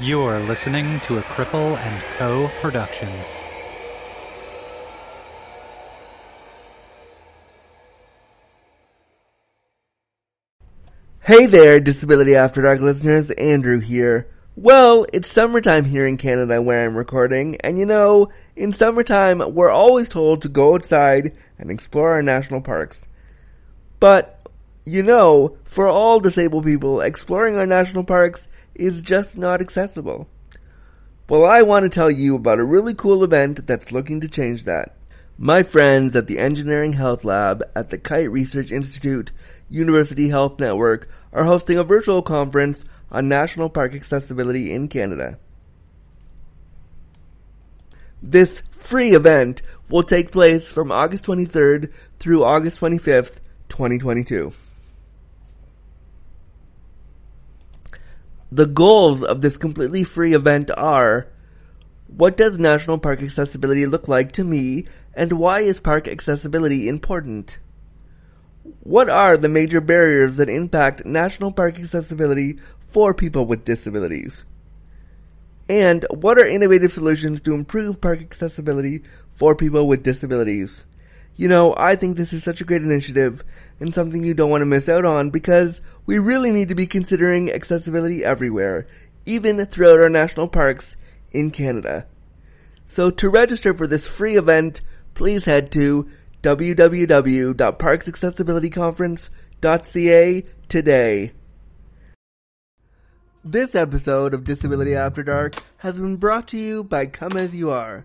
You're listening to a Cripple and Co. production. Hey there, Disability After Dark listeners, Andrew here. Well, it's summertime here in Canada where I'm recording, and you know, in summertime, we're always told to go outside and explore our national parks. But, you know, for all disabled people, exploring our national parks is just not accessible. Well, I want to tell you about a really cool event that's looking to change that. My friends at the Engineering Health Lab at the Kite Research Institute University Health Network are hosting a virtual conference on national park accessibility in Canada. This free event will take place from August 23rd through August 25th, 2022. The goals of this completely free event are what does national park accessibility look like to me and why is park accessibility important? What are the major barriers that impact national park accessibility for people with disabilities? And what are innovative solutions to improve park accessibility for people with disabilities? You know, I think this is such a great initiative and something you don't want to miss out on because we really need to be considering accessibility everywhere, even throughout our national parks in Canada. So to register for this free event, please head to www.parksaccessibilityconference.ca today. This episode of Disability After Dark has been brought to you by Come As You Are.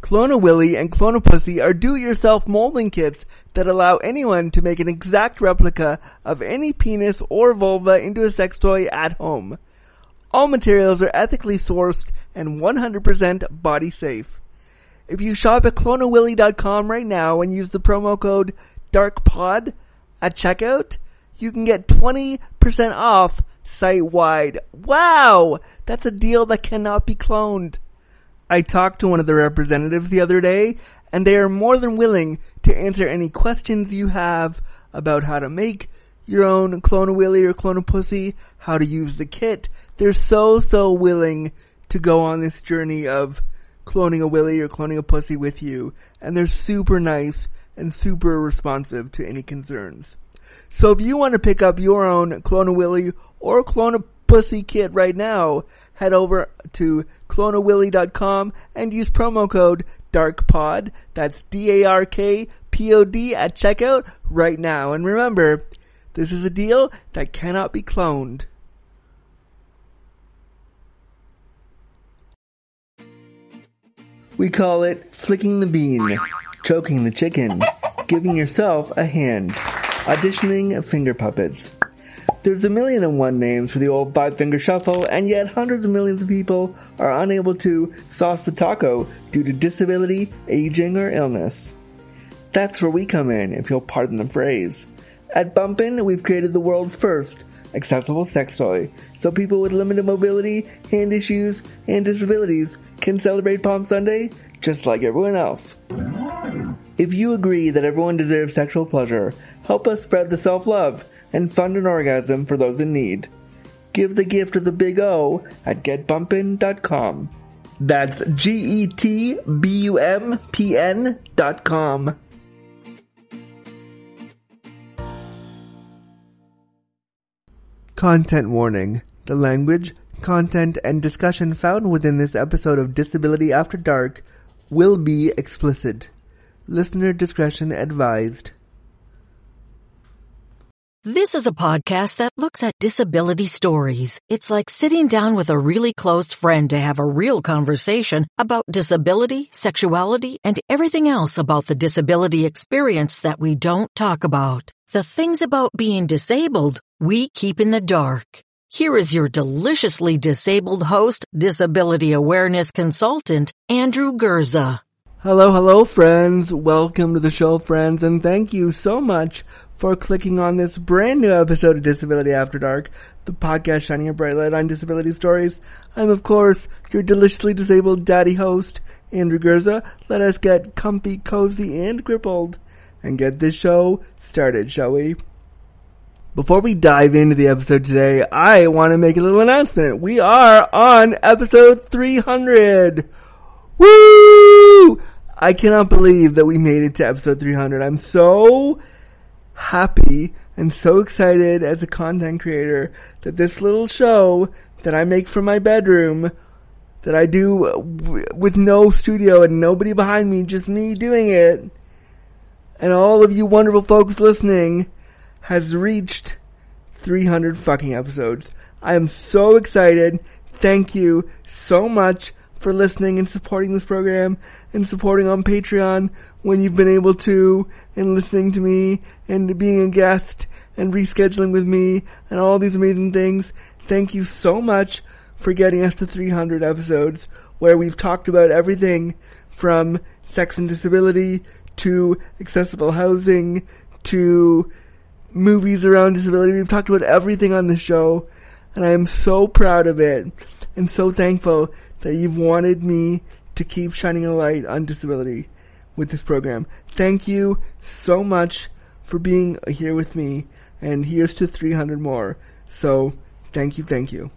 Clone a Willy and Clone a Pussy are do-it-yourself molding kits that allow anyone to make an exact replica of any penis or vulva into a sex toy at home. All materials are ethically sourced and 100% body safe. If you shop at clonawilly.com right now and use the promo code DARKPOD at checkout, you can get 20% off site wide. Wow! That's a deal that cannot be cloned. I talked to one of the representatives the other day, and they are more than willing to answer any questions you have about how to make your own Clone a Willy or Clone a Pussy, how to use the kit. They're so, so willing to go on this journey of cloning a Willy or cloning a Pussy with you, and they're super nice and super responsive to any concerns. So if you want to pick up your own Clone a Willy or Clone a Pussy kit right now, head over to clonawilly.com and use promo code DARKPOD, that's D-A-R-K-P-O-D at checkout right now. And remember, this is a deal that cannot be cloned. We call it flicking the bean, choking the chicken, giving yourself a hand, auditioning finger puppets. There's a million and one names for the old five finger shuffle, and yet hundreds of millions of people are unable to sauce the taco due to disability, aging, or illness. That's where we come in, if you'll pardon the phrase. At Bumpin', we've created the world's first accessible sex toy, so people with limited mobility, hand issues, and disabilities can celebrate Palm Sunday just like everyone else. If you agree that everyone deserves sexual pleasure, help us spread the self-love and fund an orgasm for those in need. Give the gift of the big O at getbumpin.com. That's G-E-T-B-U-M-P-N dot com. Content warning. The language, content, and discussion found within this episode of Disability After Dark will be explicit. Listener discretion advised. This is a podcast that looks at disability stories. It's like sitting down with a really close friend to have a real conversation about disability, sexuality, and everything else about the disability experience that we don't talk about. The things about being disabled, we keep in the dark. Here is your deliciously disabled host, disability awareness consultant, Andrew Gurza. Hello, hello, friends. Welcome to the show, friends, and thank you so much for clicking on this brand new episode of Disability After Dark, the podcast shining a bright light on disability stories. I'm, of course, your deliciously disabled daddy host, Andrew Gurza. Let us get comfy, cozy, and crippled and get this show started, shall we? Before we dive into the episode today, I want to make a little announcement. We are on episode 300. Woo! I cannot believe that we made it to episode 300. I'm so happy and so excited as a content creator that this little show that I make from my bedroom that I do with no studio and nobody behind me, just me doing it, and all of you wonderful folks listening has reached 300 fucking episodes. I am so excited. Thank you so much for listening and supporting this program and supporting on Patreon when you've been able to and listening to me and being a guest and rescheduling with me and all these amazing things. Thank you so much for getting us to 300 episodes where we've talked about everything from sex and disability to accessible housing to movies around disability. We've talked about everything on the show and I am so proud of it and so thankful that you've wanted me to keep shining a light on disability with this program. Thank you so much for being here with me, and here's to 300 more. So, thank you, thank you.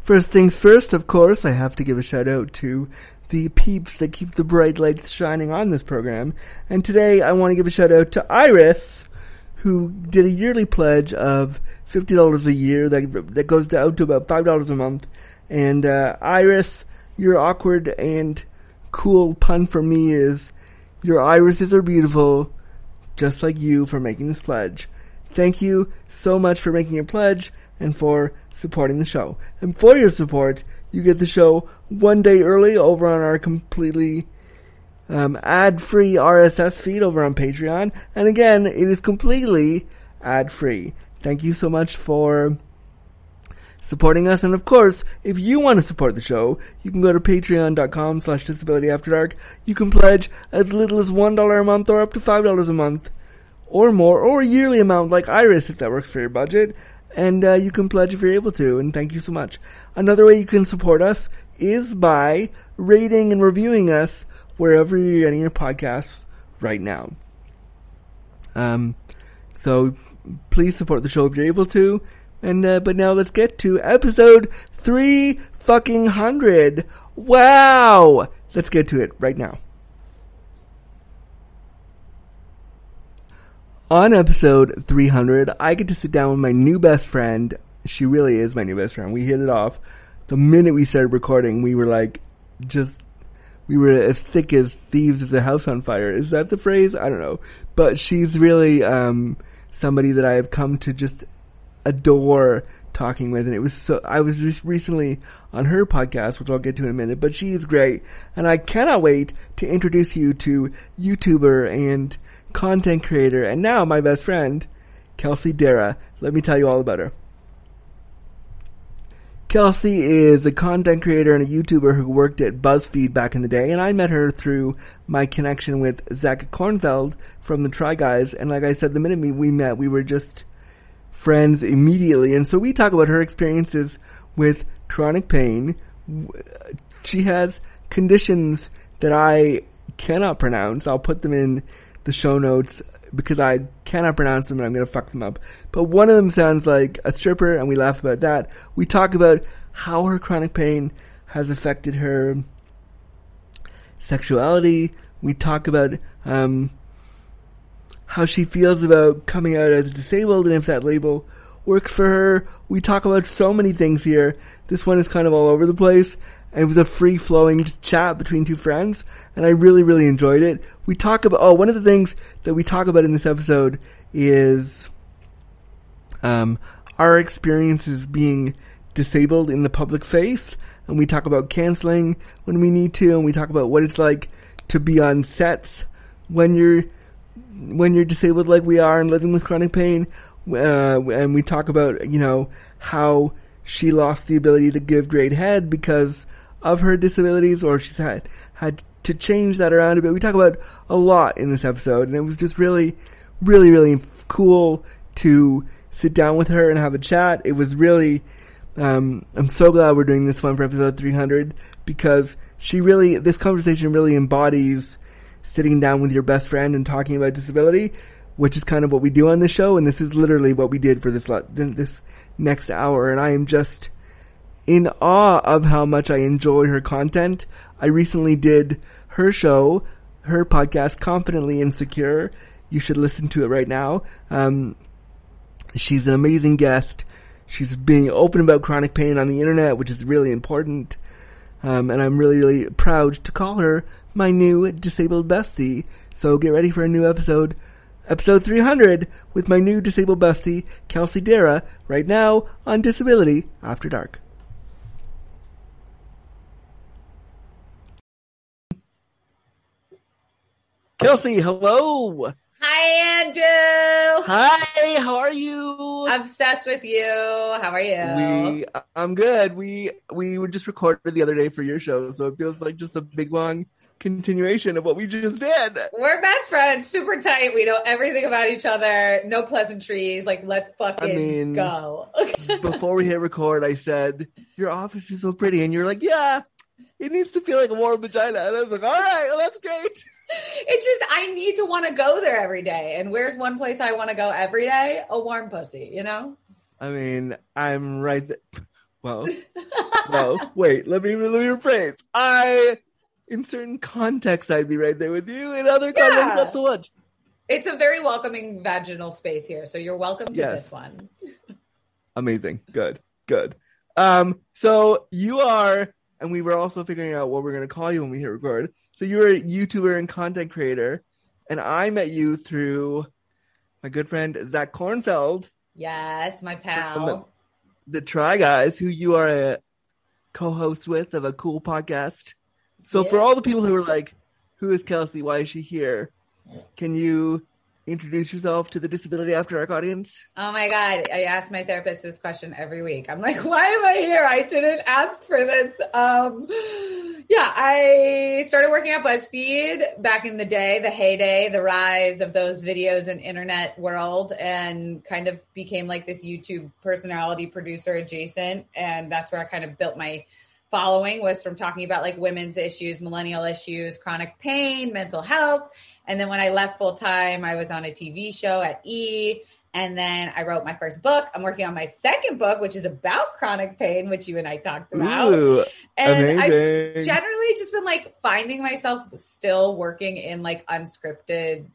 First things first, of course, I have to give a shout out to the peeps that keep the bright lights shining on this program. And today I want to give a shout out to Iris, who did a yearly pledge of $50 a year that, that goes down to about $5 a month. And, uh, Iris, your awkward and cool pun for me is, your irises are beautiful, just like you for making this pledge. Thank you so much for making your pledge and for supporting the show. And for your support, you get the show one day early over on our completely um, ad-free RSS feed over on Patreon. And again, it is completely ad-free. Thank you so much for supporting us. And of course, if you want to support the show, you can go to patreon.com slash disability after dark. You can pledge as little as $1 a month or up to $5 a month or more or a yearly amount like Iris if that works for your budget. And uh, you can pledge if you're able to. And thank you so much. Another way you can support us is by rating and reviewing us wherever you're getting your podcasts right now. Um, so please support the show if you're able to. And uh, but now let's get to episode three fucking hundred. Wow! Let's get to it right now. On episode 300, I get to sit down with my new best friend. She really is my new best friend. We hit it off. The minute we started recording, we were like, just, we were as thick as thieves as a house on fire. Is that the phrase? I don't know. But she's really, um, somebody that I have come to just adore talking with. And it was so, I was just recently on her podcast, which I'll get to in a minute, but she is great. And I cannot wait to introduce you to YouTuber and content creator and now my best friend, Kelsey Darragh. Let me tell you all about her. Kelsey is a content creator and a YouTuber who worked at BuzzFeed back in the day, and I met her through my connection with Zach Kornfeld from the Try Guys. And like I said, the minute we met, we were just friends immediately. And so we talk about her experiences with chronic pain. She has conditions that I cannot pronounce. I'll put them in the show notes because I cannot pronounce them and I'm going to fuck them up. But one of them sounds like a stripper and we laugh about that. We talk about how her chronic pain has affected her sexuality. We talk about, um, how she feels about coming out as disabled and if that label works for her. We talk about so many things here. This one is kind of all over the place. It was a free flowing chat between two friends and I really, really enjoyed it. We talk about, oh, one of the things that we talk about in this episode is, um, our experiences being disabled in the public face and we talk about canceling when we need to and we talk about what it's like to be on sets when you're when you're disabled like we are and living with chronic pain, uh, and we talk about you know how she lost the ability to give great head because of her disabilities, or she's had had to change that around a bit. We talk about a lot in this episode, and it was just really, really, really cool to sit down with her and have a chat. It was really, um, I'm so glad we're doing this one for episode 300 because she really, this conversation really embodies sitting down with your best friend and talking about disability, which is kind of what we do on the show. And this is literally what we did for this, this next hour. And I am just in awe of how much I enjoy her content. I recently did her show, her podcast, Confidently Insecure. You should listen to it right now. Um, she's an amazing guest. She's being open about chronic pain on the internet, which is really important. Um, and I'm really, really proud to call her my new disabled bestie. So get ready for a new episode, episode 300, with my new disabled bestie, Kelsey Darragh, right now on Disability After Dark. Kelsey, hello. Hi, Andrew. Hi, how are you? Obsessed with you. How are you? We, I'm good. We we were just recorded the other day for your show, so it feels like just a big long continuation of what we just did. We're best friends, super tight. We know everything about each other. No pleasantries. Like, let's fucking I mean, go. before we hit record, I said your office is so pretty, and you're like, yeah, it needs to feel like a warm vagina. And I was like, all right, well, that's great it's just I need to want to go there every day. And where's one place I want to go every day? A warm pussy, you know? I mean, I'm right there. Well, no, wait, let me let me rephrase. I in certain contexts I'd be right there with you. In other yeah. contexts, not so much. It's a very welcoming vaginal space here, so you're welcome to yes. this one. Amazing. Good. Good. Um, so you are, and we were also figuring out what we're gonna call you when we hit record. So you're a YouTuber and content creator, and I met you through my good friend Zach Kornfeld. Yes, my pal. The Try Guys, who you are a co-host with of a cool podcast. So yeah. for all the people who are like, "Who is Kelsey? Why is she here?" Can you introduce yourself to the Disability After Dark audience? Oh my God. I ask my therapist this question every week. I'm like, why am I here? I didn't ask for this. Um, yeah, I started working at BuzzFeed back in the day, the heyday, the rise of those videos in internet world, and kind of became like this YouTube personality producer adjacent. And that's where I kind of built my following was from talking about like women's issues, millennial issues, chronic pain, mental health. And then when I left full time, I was on a TV show at E. And then I wrote my first book. I'm working on my second book, which is about chronic pain, which you and I talked about. Ooh, and amazing. I've generally just been like finding myself still working in like unscripted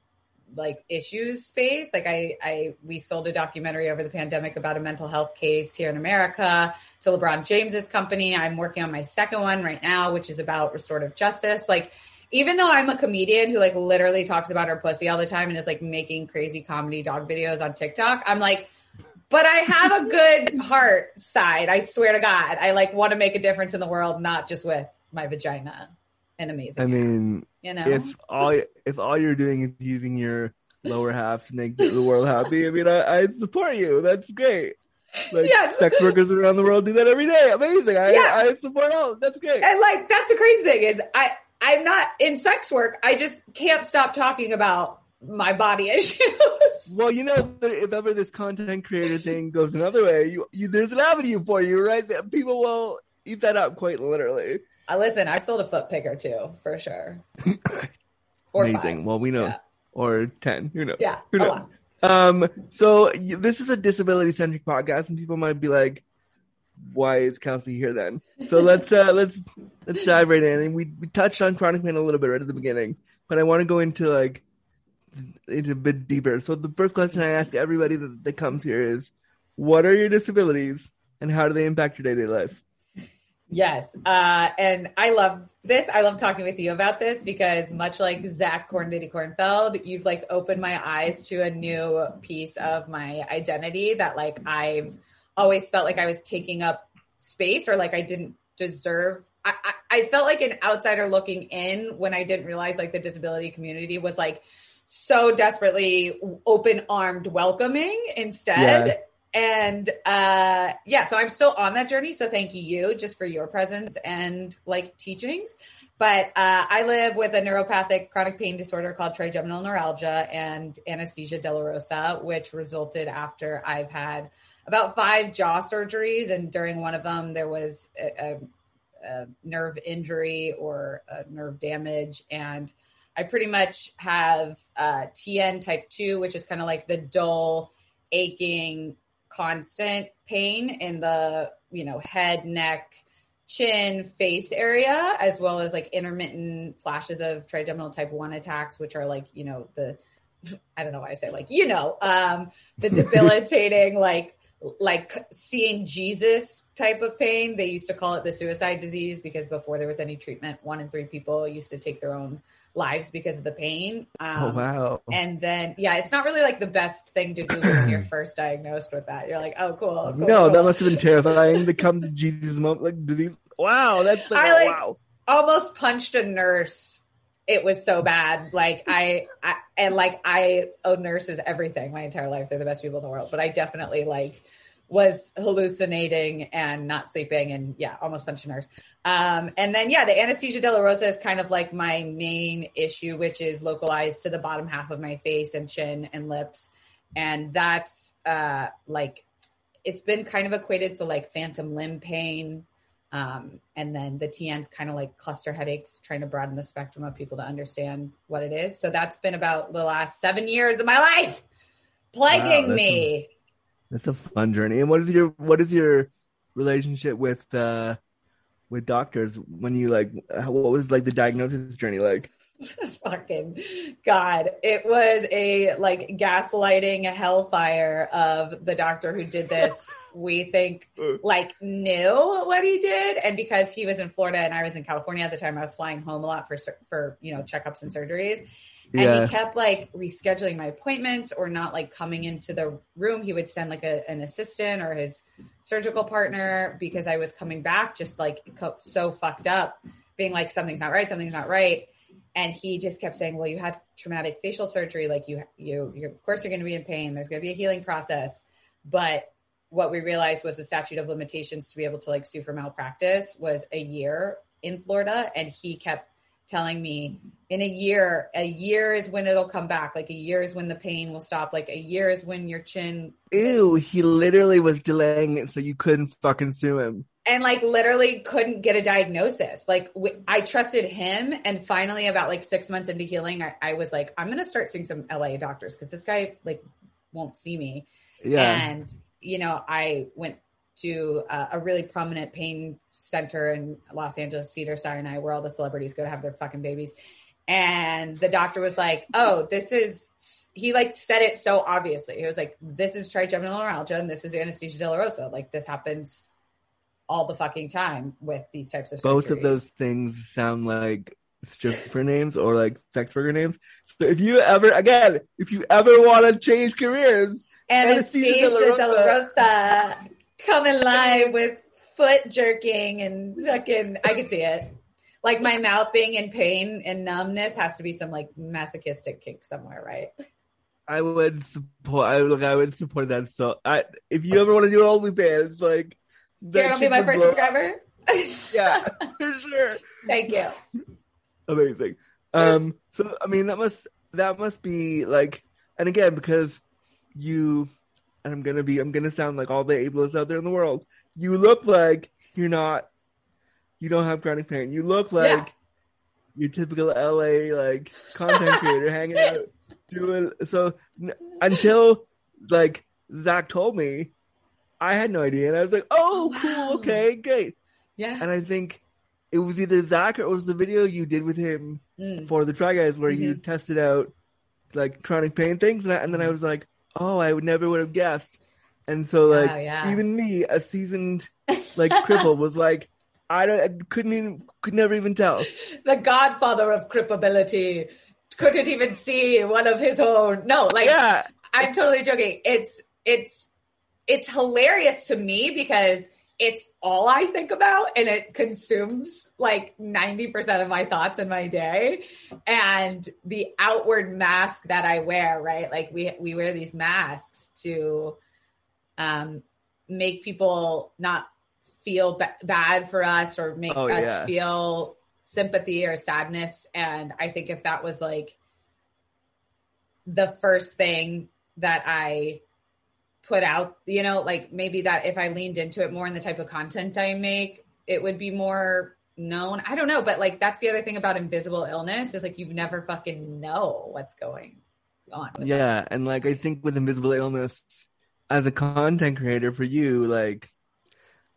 like issues space. Like I, I, we sold a documentary over the pandemic about a mental health case here in America to LeBron James's company. I'm working on my second one right now, which is about restorative justice. Like, even though I'm a comedian who like literally talks about her pussy all the time and is like making crazy comedy dog videos on TikTok, I'm like, but I have a good heart side. I swear to God, I like want to make a difference in the world, not just with my vagina and amazing. I mean, ass, you know, if all if all you're doing is using your lower half to make the world happy, I mean, I, I support you. That's great. Like yes. sex workers around the world do that every day. Amazing. I, yeah. I support all. That's great. And like that's the crazy thing is I I'm not in sex work. I just can't stop talking about my body issues. well, you know, if ever this content creator thing goes another way, you, you there's an avenue for you, right? People will eat that up quite literally. Uh, listen, I've sold a foot pick or two for sure. or Amazing. Five. Well, we know. Yeah. Or 10. Who knows? Yeah. Who knows? Um, so this is a disability centric podcast and people might be like, why is Kelsey here then? So let's, uh, let's, let's dive right in. And we, we touched on chronic pain a little bit right at the beginning, but I want to go into like, into a bit deeper. So the first question I ask everybody that, that comes here is, what are your disabilities and how do they impact your day to day life? Yes. Uh, and I love this. I love talking with you about this because much like Zach Corndiddy Kornfeld, you've like opened my eyes to a new piece of my identity that like I've always felt like I was taking up space or like I didn't deserve. I, I, I felt like an outsider looking in when I didn't realize like the disability community was like so desperately open armed welcoming instead. Yeah. And uh yeah, so I'm still on that journey. So thank you just for your presence and like teachings. But uh, I live with a neuropathic chronic pain disorder called trigeminal neuralgia and anesthesia dolorosa, which resulted after I've had about five jaw surgeries. And during one of them, there was a, a, a nerve injury or a nerve damage. And I pretty much have uh, TN type 2, which is kind of like the dull, aching, constant pain in the, you know, head, neck, chin, face area, as well as like intermittent flashes of trigeminal type 1 attacks, which are like, you know, the, I don't know why I say like, you know, um, the debilitating, like, like seeing Jesus type of pain. They used to call it the suicide disease because before there was any treatment, one in three people used to take their own lives because of the pain. Um, oh wow! And then yeah, it's not really like the best thing to do when you're first diagnosed with that. You're like, oh cool. cool no, cool. that must have been terrifying to come to Jesus moment like disease. Wow, that's like, I, like, wow. Almost punched a nurse. It was so bad. Like I, I and like I owe nurses everything my entire life. They're the best people in the world. But I definitely like was hallucinating and not sleeping and yeah, almost punched a nurse. Um, and then yeah, the anesthesia dolorosa is kind of like my main issue, which is localized to the bottom half of my face and chin and lips. And that's uh like it's been kind of equated to like phantom limb pain. Um, and then the TN's kind of like cluster headaches, trying to broaden the spectrum of people to understand what it is. So that's been about the last seven years of my life plaguing Wow, that's me. That's a fun journey. And what is your what is your relationship with uh with doctors when you like what was like the diagnosis journey like? fucking god. It was a like gaslighting hellfire of the doctor who did this. We think like knew what he did. And because he was in florida and i was in california at the time i was flying home a lot for for you know checkups and surgeries. And Yeah. he kept like rescheduling my appointments or not like coming into the room. He would send like a, an assistant or his surgical partner because i was coming back just like so fucked up being like something's not right something's not right and he just kept saying well you had traumatic facial surgery. Like you you you're, of course you're going to be in pain. There's going to be a healing process. But what we realized was the statute of limitations to be able to like sue for malpractice was a year in Florida. And he kept telling me in a year a year is when it'll come back. Like a year is when the pain will stop. Like a year is when your chin Ew, he literally was delaying it so you couldn't fucking sue him. And like literally couldn't get a diagnosis. Like w- I trusted him, and finally, about like six months into healing, I, I was like, I'm gonna start seeing some LA doctors because this guy like won't see me. Yeah. And you know, I went to uh, a really prominent pain center in Los Angeles, Cedar Sinai, where all the celebrities go to have their fucking babies. And the doctor was like, "Oh, this is." He like said it so obviously. He was like, "This is trigeminal neuralgia, and this is anesthesia dolorosa. Like this happens all the fucking time with these types of Both of those things sound like stripper names or like sex worker names. So if you ever again, if you ever want to change careers, Anesthesia Anesthesia dolorosa coming live with foot jerking and fucking. I could see it. Like my mouth being in pain and numbness has to be some like masochistic kink somewhere, right? I would support. I would. I would support that. So, I if you ever want to do an OnlyFans, like You're gonna be my first blow- subscriber. Yeah, for sure. Thank you. Amazing. Um. So I mean, that must that must be like, and again, because you, and I'm gonna be, I'm gonna sound like all the ableists out there in the world. You look like you're not. You don't have chronic pain. You look like Yeah. your typical LA like content creator hanging out doing so n- until like Zach told me, I had no idea, and I was like, "Oh, Wow. cool, okay, great." Yeah. And I think it was either Zach or it was the video you did with him Mm. for the Try Guys where you tested out like chronic pain things, and, I, and then I was like, "Oh, I would never would have guessed." And so like Wow, yeah. even me, a seasoned like cripple, was like, "I don't, I couldn't even, could never even tell." The godfather of crippability couldn't even see one of his own. No, like Yeah, I'm totally joking. It's it's it's hilarious to me because it's all I think about and it consumes like 90% of my thoughts in my day. And the outward mask that I wear, right? Like we we wear these masks to um make people not feel ba- bad for us or make Oh, us yeah. feel sympathy or sadness and I think if that was like the first thing that I put out, you know, like maybe that if I leaned into it more in the type of content I make, it would be more known. I don't know, but like that's the other thing about invisible illness is like you never fucking know what's going on. Yeah, and like I think with invisible illness, as a content creator for you, like,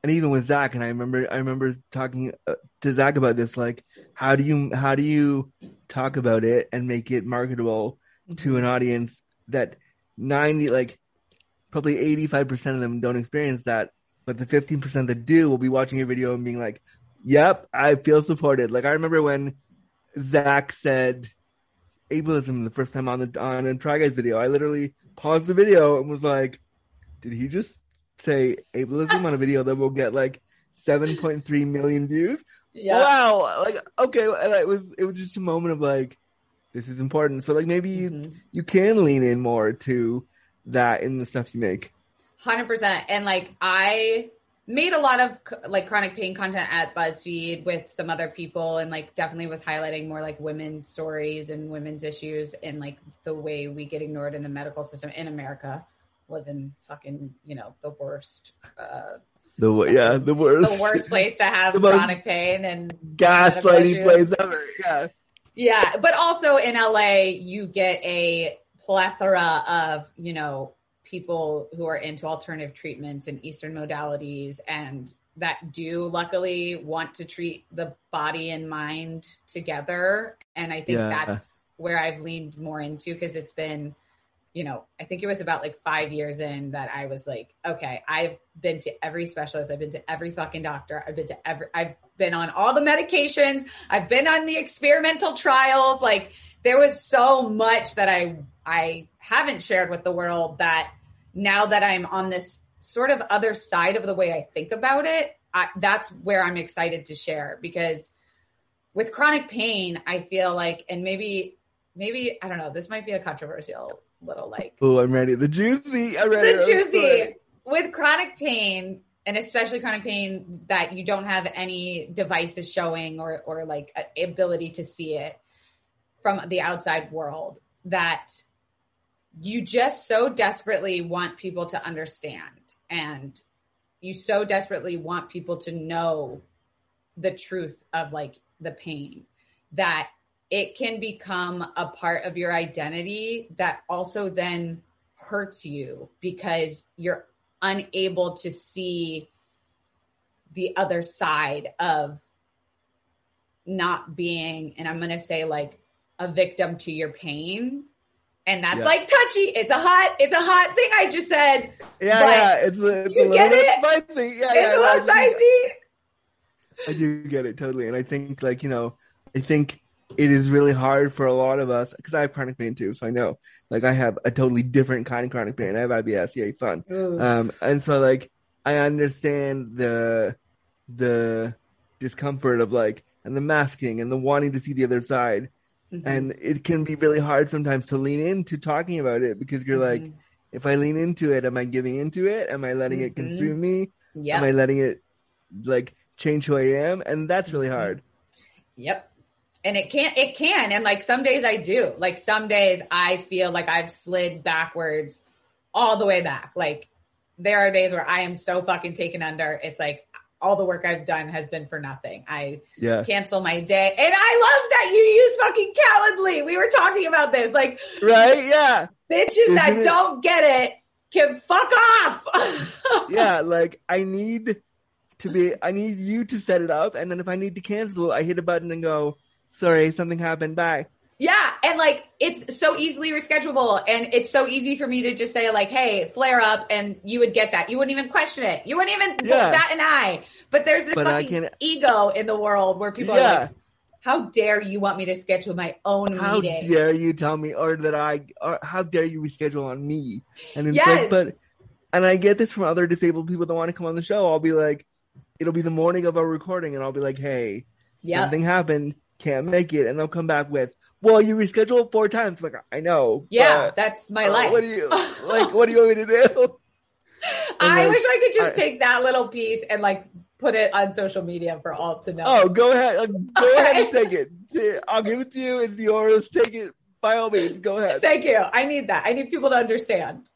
and even with Zach, and I remember, I remember talking uh, to Zach about this. Like, how do you, how do you talk about it and make it marketable to an audience that ninety, like, probably eighty-five percent of them don't experience that, but the fifteen percent that do will be watching your video and being like, "Yep, I feel supported." Like I remember when Zach said ableism the first time on the on a Try Guys video. I literally paused the video and was like, "Did he just say ableism on a video that will get like 7.3 million views?" Yeah. Wow! Like okay, and it was it was just a moment of like, this is important. So like maybe you Mhm. you can lean in more to that in the stuff you make. Hundred percent. And like I made a lot of like chronic pain content at BuzzFeed with some other people, and like definitely was highlighting more like women's stories and women's issues and like the way we get ignored in the medical system in America. Live in fucking you know the worst, uh, The yeah, the worst, the worst place to have chronic pain and gaslighting place ever. Yeah, Yeah, but also in LA, you get a plethora of, you know, people who are into alternative treatments and Eastern modalities and that do luckily want to treat the body and mind together. And I think Yeah. that's where I've leaned more into because it's been, you know, I think it was about like five years in that I was like, okay, I've been to every specialist, I've been to every fucking doctor, I've been to every, I've been on all the medications, I've been on the experimental trials. Like there was so much that I I haven't shared with the world that now that I'm on this sort of other side of the way I think about it, I, that's where I'm excited to share because with chronic pain, I feel like, and maybe, maybe I don't know, this might be a controversial little like Oh, I'm ready. The juicy. I'm ready. the juicy with chronic pain and especially chronic pain that you don't have any devices showing or or like a- ability to see it from the outside world that you just so desperately want people to understand and you so desperately want people to know the truth of like the pain that it can become a part of your identity that also then hurts you because you're unable to see the other side of not being and i'm going to say like a victim to your pain and that's Yeah. like touchy it's a hot it's a hot thing i just said Yeah, yeah. It's a, it's you a little get bit it? spicy. Yeah, it's yeah. a little I do- spicy I do get it totally, and I think like you know, I think it is really hard for a lot of us because I have chronic pain too, so I know like I have a totally different kind of chronic pain. I have IBS, yay fun. Um, and so like I understand the the discomfort of like and the masking and the wanting to see the other side, Mhm. and it can be really hard sometimes to lean into talking about it because you're like, Mhm. if I lean into it, am I giving into it? Am I letting it Mhm. consume me? yep Am I letting it like change who I am? And that's really Mm-hmm. hard. Yep. And it can it can and like some days I do. Like some days I feel like I've slid backwards all the way back. Like there are days where I am so fucking taken under. It's like all the work I've done has been for nothing. I Yeah. cancel my day. And I love that you use fucking Calendly. We were talking about this. Like Right? Yeah. bitches that don't get it can fuck off. Yeah. Like I need to be, I need you to set it up. And then if I need to cancel, I hit a button and go, sorry, something happened. Bye. Yeah, and like it's so easily reschedulable, and it's so easy for me to just say like, "Hey, flare up," and you would get that. You wouldn't even question it. You wouldn't even Yeah. bat an eye. But there's this But fucking ego in the world where people are Yeah. like, "How dare you want me to schedule my own How meeting?" dare you tell me, or that I, or how dare you reschedule on me? And it's Yes. like, but, and I get this from other disabled people that want to come on the show. I'll be like, it'll be the morning of our recording, and I'll be like, "Hey, Yeah. something happened, can't make it," and they'll come back with, "Well, you rescheduled four times." Like, I know. Yeah, but, that's my uh, life. What do you like? What do you want me to do? I like, wish I could just I- take that little piece and like put it on social media for all to know. Oh, go ahead. uh, Go ahead and take it. I'll give it to you. It's yours. Take it by all means. Go ahead. Thank you. I need that. I need people to understand.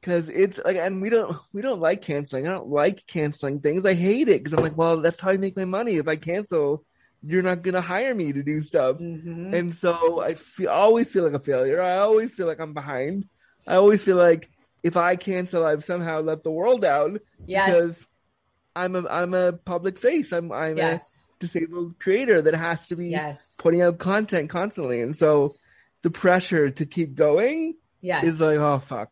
Because it's like, and we don't, we don't like canceling. I don't like canceling things. I hate it because I'm like, well, that's how I make my money. If I cancel, you're not gonna hire me to do stuff. Mhm. And so I feel, always feel like a failure. I always feel like I'm behind. I always feel like if I cancel, I've somehow let the world down Yes. because I'm a, I'm a public face. I'm, I'm yes. a disabled creator that has to be Yes. putting out content constantly. And so the pressure to keep going Yes. is like, oh fuck.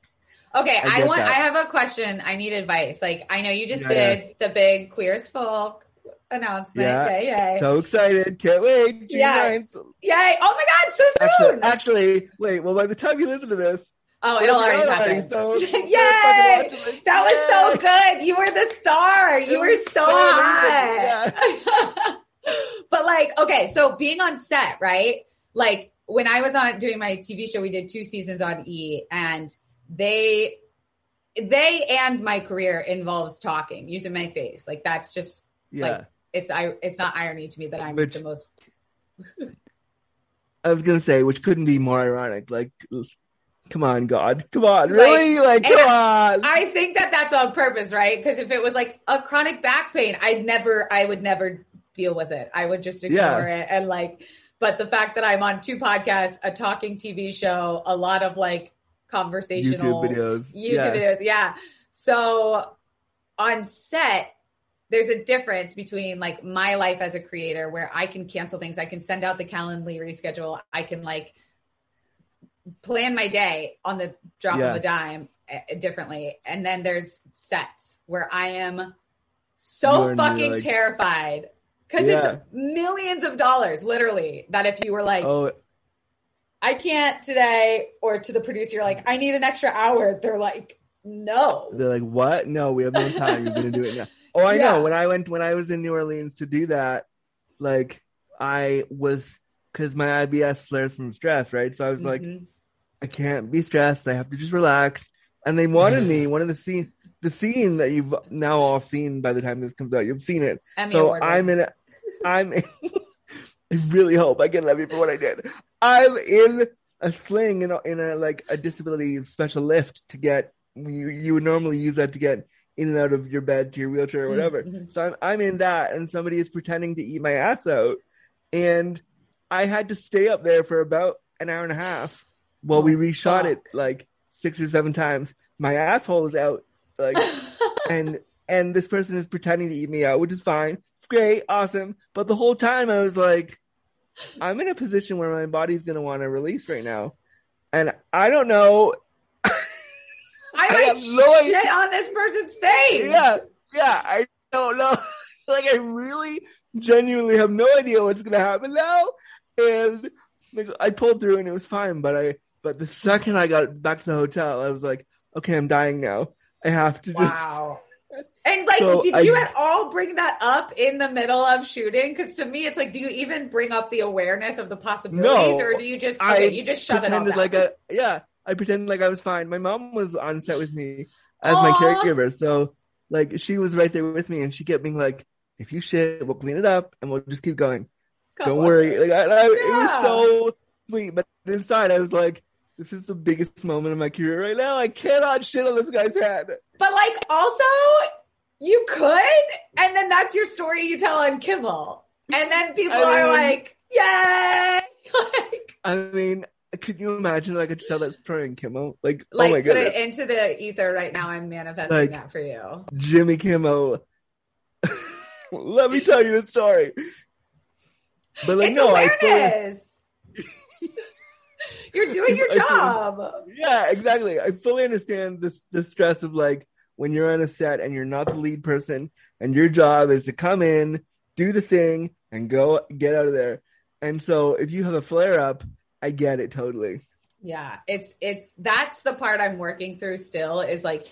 Okay, I I, want. that. I have a question. I need advice. Like, I know you just Yeah, did the big Queer as Folk announcement. Yeah. Yay! Yay! So excited. Can't wait. June Yes. 9th. yay! Oh my God, so soon! actually, wait, well, by the time you listen to this, oh, it'll already happen. so Yay! fucking watch it. That was so good. You were the star. You were so hot. but like, okay, so being on set, right? Like when I was on doing my TV show, we did two seasons on E, and they, they and my career involves talking, using my face. Like that's just Yeah. like it's I. It's not irony to me that I'm Which- the most. I was going to say, which couldn't be more ironic. Like, come on, God. Come on. Really? Like, come and on. I think that that's on purpose, right? Because if it was like a chronic back pain, I'd never, I would never deal with it. I would just ignore Yeah. it. And like, but the fact that I'm on two podcasts, a talking TV show, a lot of like conversational YouTube videos. YouTube yeah. videos, yeah. So on set, there's a difference between like my life as a creator where I can cancel things, I can send out the Calendly reschedule, I can like plan my day on the drop Yeah. of a dime uh, differently. And then there's sets where I am so You're fucking like- terrified because Yeah. it's millions of dollars, literally. That if you were like, Oh, I can't today, or to the producer, you're like, I need an extra hour. They're like, no. They're like, what? No, we have no time. You're gonna do it now. Oh, I Yeah. know. When I went, when I was in New Orleans to do that, like I was, because my IBS flares from stress, right? So I was like, Mhm. I can't be stressed. I have to just relax. And they wanted me. One of the scene, the scene that you've now all seen by the time this comes out, you've seen it. Emmy so award I'm in. A, I'm. In, I really hope I get Emmy for what I did. I'm in a sling in a, in a like a disability special lift to get. You you would normally use that to get in and out of your bed to your wheelchair or whatever. Mhm. So I'm I'm in that, and somebody is pretending to eat my ass out, and I had to stay up there for about an hour and a half while we Oh, reshot fuck. it like six or seven times. My asshole is out, like, and and this person is pretending to eat me out, which is fine. It's great, awesome. But the whole time I was like, I'm in a position where my body's gonna want to release right now, and I don't know. I I have no idea. shit on this person's face. Yeah, yeah, I don't know. like I really genuinely have no idea what's gonna happen now. And like I pulled through and it was fine, but I but the second I got back to the hotel, I was like, okay, I'm dying now. I have to just Wow. And like, So did I- you at all bring that up in the middle of shooting? Because to me, it's like, do you even bring up the awareness of the possibilities, No. or do you just I okay, you just shove it down? like a yeah, I pretended like I was fine. My mom was on set with me as my caregiver, so like she was right there with me, and she kept being like, "If you shit, we'll clean it up, and we'll just keep going." God don't worry. her. Like I, I, it was so sweet, but inside I was like, this is the biggest moment of my career right now. I cannot shit on this guy's head. But like, also, you could, and then that's your story you tell on Kimmel, and then people I are mean- like, "Yay!" like, I mean, could you imagine if I could tell that story in Kimmel? Like, like oh my put it into the ether right now. I'm manifesting Like- that for you. Jimmy Kimmel. Let me tell you a story. But like, it's no, I fully, awareness. You're doing your I fully- job. yeah, exactly. I fully understand this the stress of like when you're on a set and you're not the lead person and your job is to come in, do the thing, and go get out of there. And so if you have a flare up, I get it totally. Yeah, it's it's that's the part I'm working through still is like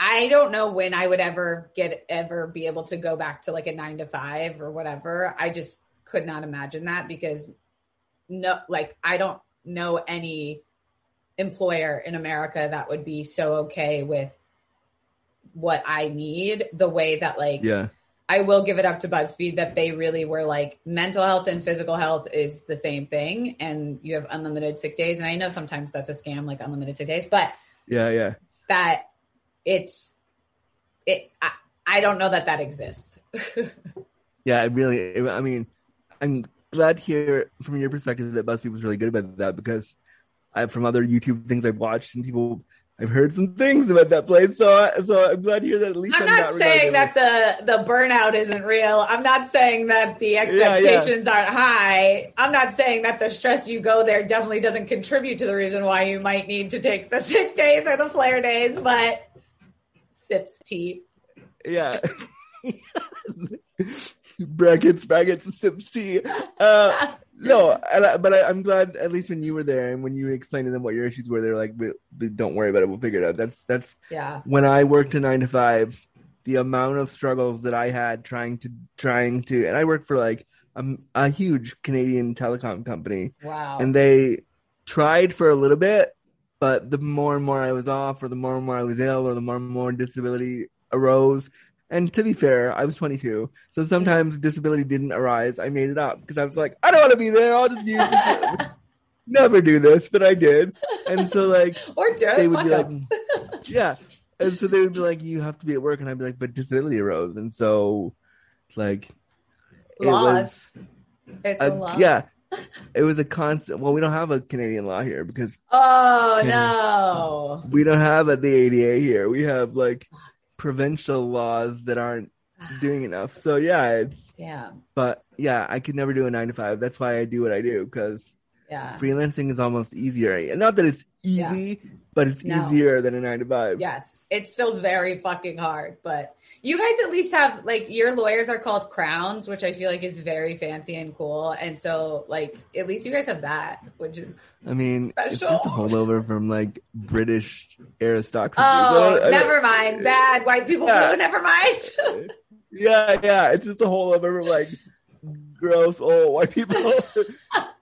I don't know when I would ever get ever be able to go back to like a nine to five or whatever. I just could not imagine that because no, like I don't know any employer in America that would be so okay with what I need the way that like Yeah. I will give it up to BuzzFeed that they really were like mental health and physical health is the same thing and you have unlimited sick days and I know sometimes that's a scam like unlimited sick days but Yeah. Yeah. that it's it I, I don't know that that exists. Yeah. It really, I mean, I'm glad to hear from your perspective that BuzzFeed was really good about that because I, from other YouTube things I've watched and people, I've heard some things about that place. So, I, so I'm glad to hear that at least I'm I'm, not saying regarding that the the burnout isn't real. I'm not saying that the expectations aren't high. I'm not saying that the stress you go there definitely doesn't contribute to the reason why you might need to take the sick days or the flare days, but sips tea. Yeah. brackets, brackets, sips tea. Uh, no, and I, but I, I'm glad at least when you were there and when you explained to them what your issues were, they're like, "We- we- "Don't worry about it. We'll figure it out." That's that's Yeah. when I worked a nine to five. The amount of struggles that I had trying to trying to, and I worked for like a, a huge Canadian telecom company, Wow. and they tried for a little bit, but the more and more I was off, or the more and more I was ill, or the more and more disability arose. And to be fair, I was 22, so sometimes disability didn't arise. I made it up because I was like, I don't want to be there. I'll just use it. Never do this, but I did. And so like or they would be like, yeah. And so they would be like, you have to be at work, and I'd be like, but disability arose, and so like it was- it's a uh, law. yeah, it was a constant. Well, we don't have a Canadian law here because Oh Yeah. no. we don't have a, the ADA here. We have like provincial laws that aren't doing enough. So yeah, it's Damn. but yeah, I could never do a nine to five. That's why I do what I do because Yeah. freelancing is almost easier. And not that it's easy, but it's No. easier than a nine to five. Yes, it's still very fucking hard, but you guys at least have like your lawyers are called crowns, which I feel like is very fancy and cool. And so, like, at least you guys have that, which is I mean, it's Special. just a holdover from like British aristocracy. oh, So I never mind, bad white people. Yeah. blue, never mind. Yeah, yeah, it's just a holdover from like gross old white people.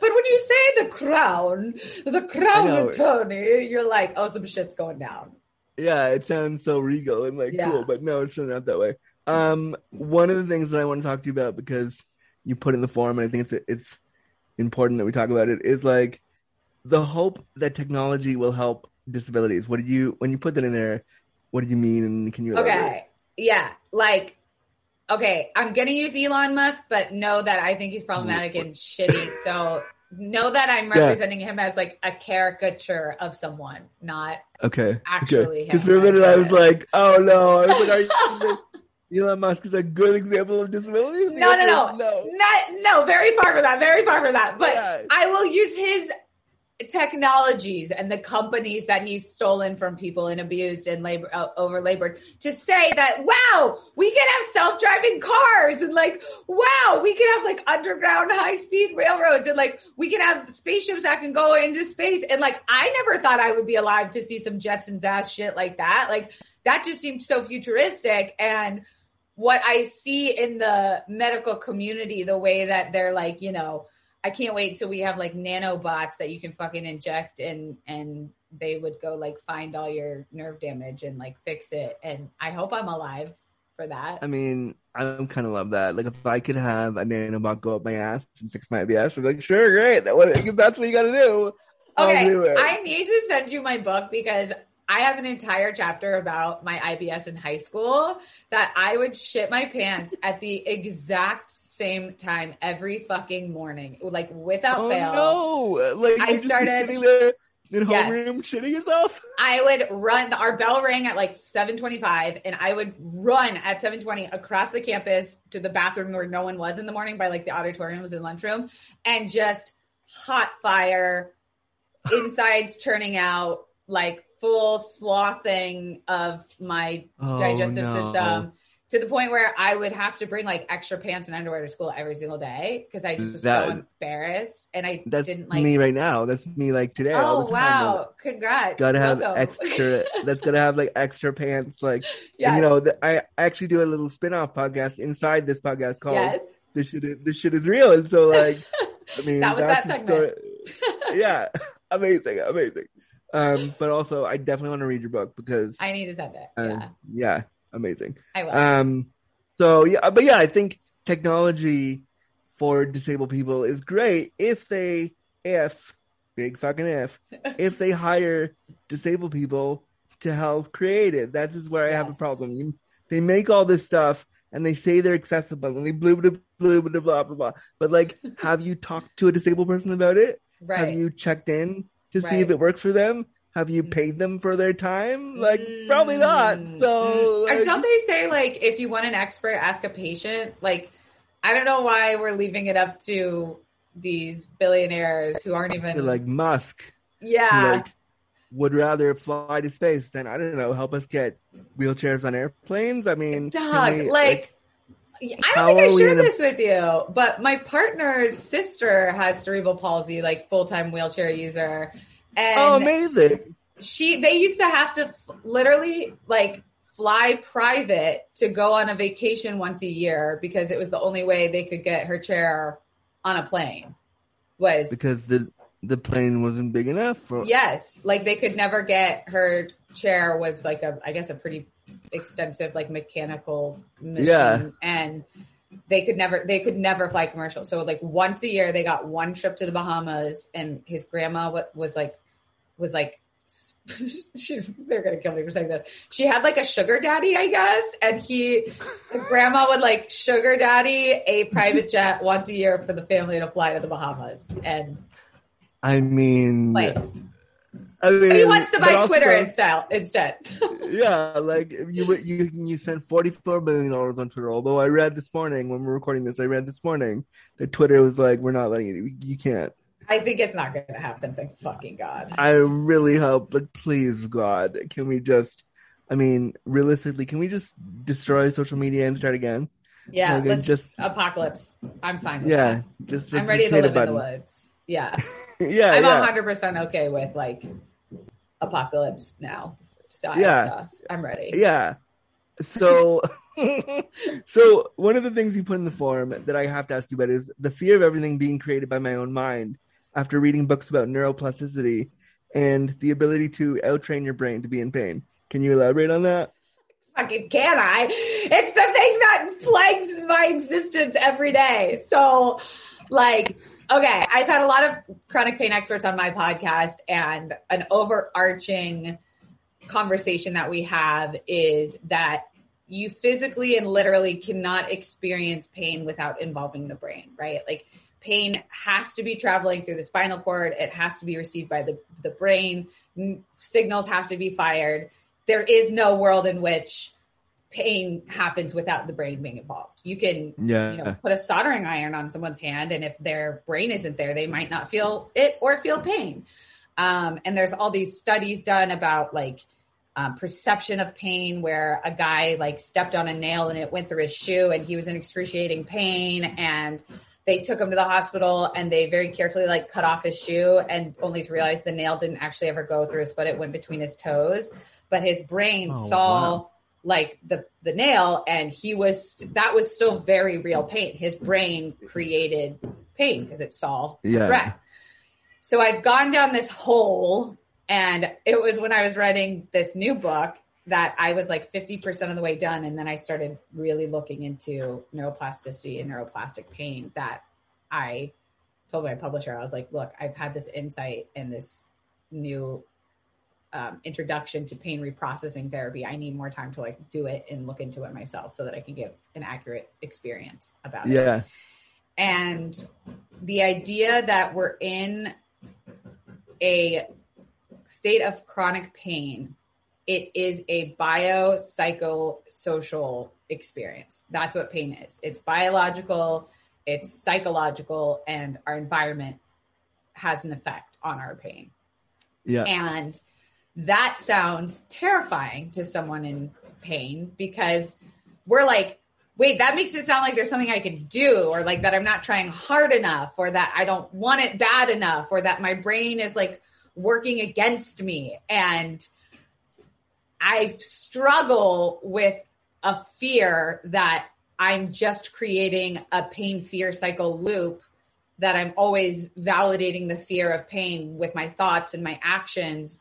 but when you say the crown, the crown attorney, you're like, oh, some shit's going down. yeah, it sounds so regal and like Yeah. cool, but no, it's not that way. Um, one of the things that I want to talk to you about because you put in the form, and I think it's it's important that we talk about it, is like the hope that technology will help disabilities. What did you when you put that in there? What did you mean? And can you elaborate? Okay. Yeah. Like, okay, I'm to use Elon Musk, but know that I think he's problematic and shitty. So know that I'm Yeah. representing him as like a caricature of someone, not Okay. Actually Because him, for a minute I was like, oh no. I was like, are Elon Musk is a good example of disability? No, no, no, no. not no. Very far from that. Very far from that. But Yeah. I will use his technologies and the companies that he's stolen from people and abused and labor uh, over labored to say that wow, we can have self-driving cars and like wow, we can have like underground high-speed railroads and like we can have spaceships that can go into space and like I never thought I would be alive to see some Jetsons ass shit like that. Like that just seemed so futuristic and what I see in the medical community, the way that they're like, you know, I can't wait till we have like nanobots that you can fucking inject and and they would go like find all your nerve damage and like fix it. And I hope I'm alive for that. I mean, I'm kind of love that. Like, if I could have a nanobot go up my ass and fix my IBS, I'd be like, sure, great. That what if that's what you got to do. Okay, do. I need to send you my book because I have an entire chapter about my IBS in high school that I would shit my pants at the exact same time every fucking morning, like without oh fail. no! Like I you just be started- sitting there in Yes. homeroom shitting yourself. I would run. Our bell rang at like seven twenty-five, and I would run at seven twenty across the campus to the bathroom where no one was in the morning, by like the auditorium was in lunchroom, and just hot fire, insides turning out, like full sloughing of my Oh, digestive no. system to the point where I would have to bring like extra pants and underwear to school every single day because I just was That- so embarrassed and I That's didn't like. me right now. That's me like today. oh wow! Congrats. Gotta have Welcome. extra. that's gotta have like extra pants. Like yes. and, you know, the, I actually do a little spin-off podcast inside this podcast called yes. "This Shit Is, This Shit Is Real." And so, like, I mean, That was that's that story. yeah, amazing, amazing. Um, but also, I definitely want to read your book because, I need to send it. uh, Yeah, yeah, amazing. I will. Um, so yeah, but yeah, I think technology for disabled people is great if they, if big fucking if, if they hire disabled people to help create it. That is where I have a problem. You, they make all this stuff and they say they're accessible and they blah blah blah blah blah blah blah. But like, have you talked to a disabled person about it? right. Have you checked in to see if it works for them? Have you Mm. paid them for their time? Like, probably not. Mm, So, mm. Like- don't they say like if you want an expert, ask a patient? Like, I don't know why we're leaving it up to these billionaires who aren't even like Musk, yeah. like would rather fly to space than I don't know help us get wheelchairs on airplanes. I mean, Dog, we, like, I don't think I shared a- this with you, but my partner's sister has cerebral palsy, like full time wheelchair user, and oh, amazing! she they used to have to f- literally like fly private to go on a vacation once a year because it was the only way they could get her chair on a plane. Was Because the the plane wasn't big enough. For, Yes, like they could never get her chair was like a I guess a pretty extensive like mechanical machine Yeah. and they could never they could never fly commercial. So like once a year they got one trip to the Bahamas and his grandma wa- was like was like she's they're gonna kill me for saying this. She had like a sugar daddy, I guess, and he grandma would like sugar daddy a private jet once a year for the family to fly to the Bahamas and I mean, planes. I mean, He wants to but buy also- Twitter instead. Instead, yeah, like you you you spent forty four billion dollars on Twitter. Although I read this morning when we're recording this, I read this morning that Twitter was like, "We're not letting you. You can't." I think it's not going to happen. Thank fucking god. I really hope, like, please, God, can we just? I mean, realistically, can we just destroy social media and start again? Yeah, Like, let's just- apocalypse. I'm fine. With Yeah, that. just I'm ready to live in the woods. Yeah, yeah, I'm yeah. 100 percent okay with like apocalypse now style Yeah. stuff. I'm ready. Yeah. So, so one of the things you put in the form that I have to ask you about is the fear of everything being created by my own mind. After reading books about neuroplasticity and the ability to outtrain your brain to be in pain, can you elaborate on that? Fucking can I? It's the thing that plagues my existence every day. So, like, okay, I've had a lot of chronic pain experts on my podcast, and an overarching conversation that we have is that you physically and literally cannot experience pain without involving the brain, right? Like, pain has to be traveling through the spinal cord, it has to be received by the, the brain, signals have to be fired. There is no world in which pain happens without the brain being involved. You can, Yeah. you know, put a soldering iron on someone's hand, and if their brain isn't there, they might not feel it or feel pain. Um, and there's all these studies done about like um, perception of pain, where a guy like stepped on a nail and it went through his shoe, and he was in excruciating pain, and they took him to the hospital and they very carefully like cut off his shoe and only to realize the nail didn't actually ever go through his foot it went between his toes but his brain Oh, saw wow. Like the the nail and he was that was still very real pain. His brain created pain because it saw the Yeah. threat. So i've gone down this hole and it was when i was writing this new book that i was like 50% of the way done and then i started really looking into neuroplasticity and neuroplastic pain that i told my publisher. I was like look i've had this insight and this new um, introduction to pain reprocessing therapy i need more time to like do it and look into it myself so that i can give an accurate experience about it Yeah. and the idea that we're in a state of chronic pain it is a biopsychosocial experience that's what pain is it's biological it's psychological and our environment has an effect on our pain Yeah. and that sounds terrifying to someone in pain because we're like, wait, that makes it sound like there's something I can do, or like that I'm not trying hard enough, or that I don't want it bad enough, or that my brain is like working against me. And I struggle with a fear that I'm just creating a pain fear cycle loop that I'm always validating the fear of pain with my thoughts and my actions.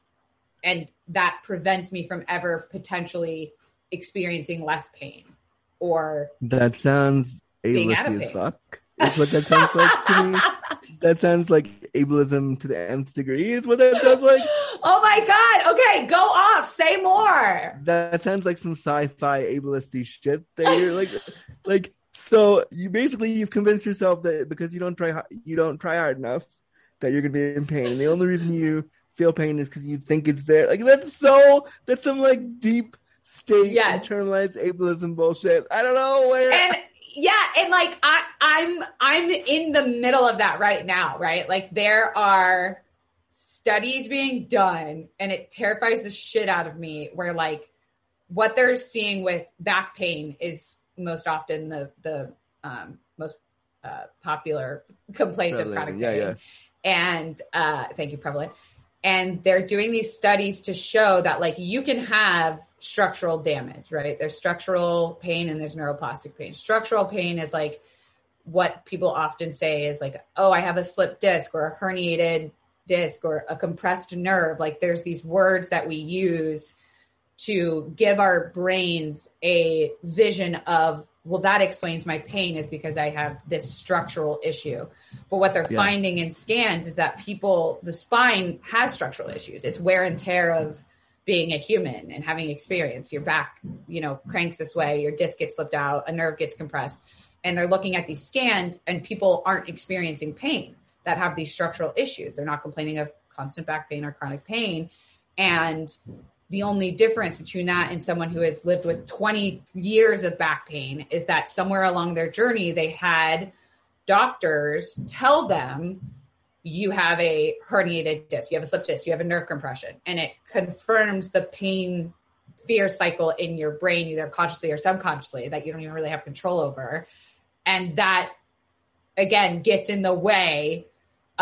And that prevents me from ever potentially experiencing less pain or that sounds Being out of ableist as fuck. Is what that sounds like to me. That sounds like ableism to the nth degree. Is what that sounds like. oh my god okay go off say more That sounds like some sci-fi ableisty shit. That you're like, like so. You basically you've convinced yourself that because you don't try you don't try hard enough that you're gonna be in pain. And the only reason you feel pain is because you think it's there. Like that's so. That's some like deep state Yes. internalized ableism bullshit. I don't know where. and yeah and like i i'm i'm in the middle of that right now right like there are studies being done and it terrifies the shit out of me where like what they're seeing with back pain is most often the the um, most uh, popular complaint of Prevalent, chronic yeah, pain yeah. and uh, thank you prevalent and they're doing these studies to show that like you can have structural damage right? There's structural pain and there's neuroplastic pain. Structural pain is like what people often say is like oh i have a slipped disc or a herniated disc or a compressed nerve. Like there's these words that we use to give our brains a vision of well that explains my pain is because i have this structural issue. But what they're Yeah. finding in scans is that people the spine has structural issues. It's wear and tear of being a human and having experience. Your back you know cranks this way your disc gets slipped out a nerve gets compressed. And they're looking at these scans and people aren't experiencing pain that have these structural issues. They're not complaining of constant back pain or chronic pain. And the only difference between that and someone who has lived with 20 years of back pain is that somewhere along their journey they had doctors tell them you have a herniated disc, you have a slip disc, you have a nerve compression, and it confirms the pain fear cycle in your brain, either consciously or subconsciously, that you don't even really have control over. And that again gets in the way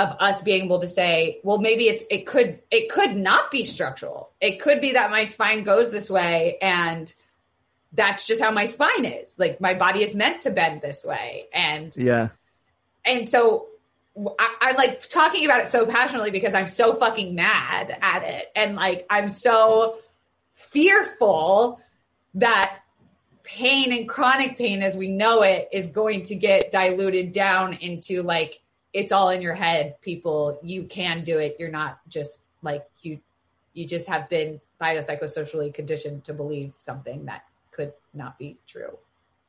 of us being able to say, well, maybe it, it could it could not be structural. It could be that my spine goes this way and that's just how my spine is. Like my body is meant to bend this way. And yeah. and so I, I'm like talking about it so passionately because I'm so fucking mad at it. And like I'm so fearful that pain and chronic pain as we know it is going to get diluted down into like it's all in your head people you can do it you're not just like you you just have been biopsychosocially conditioned to believe something that could not be true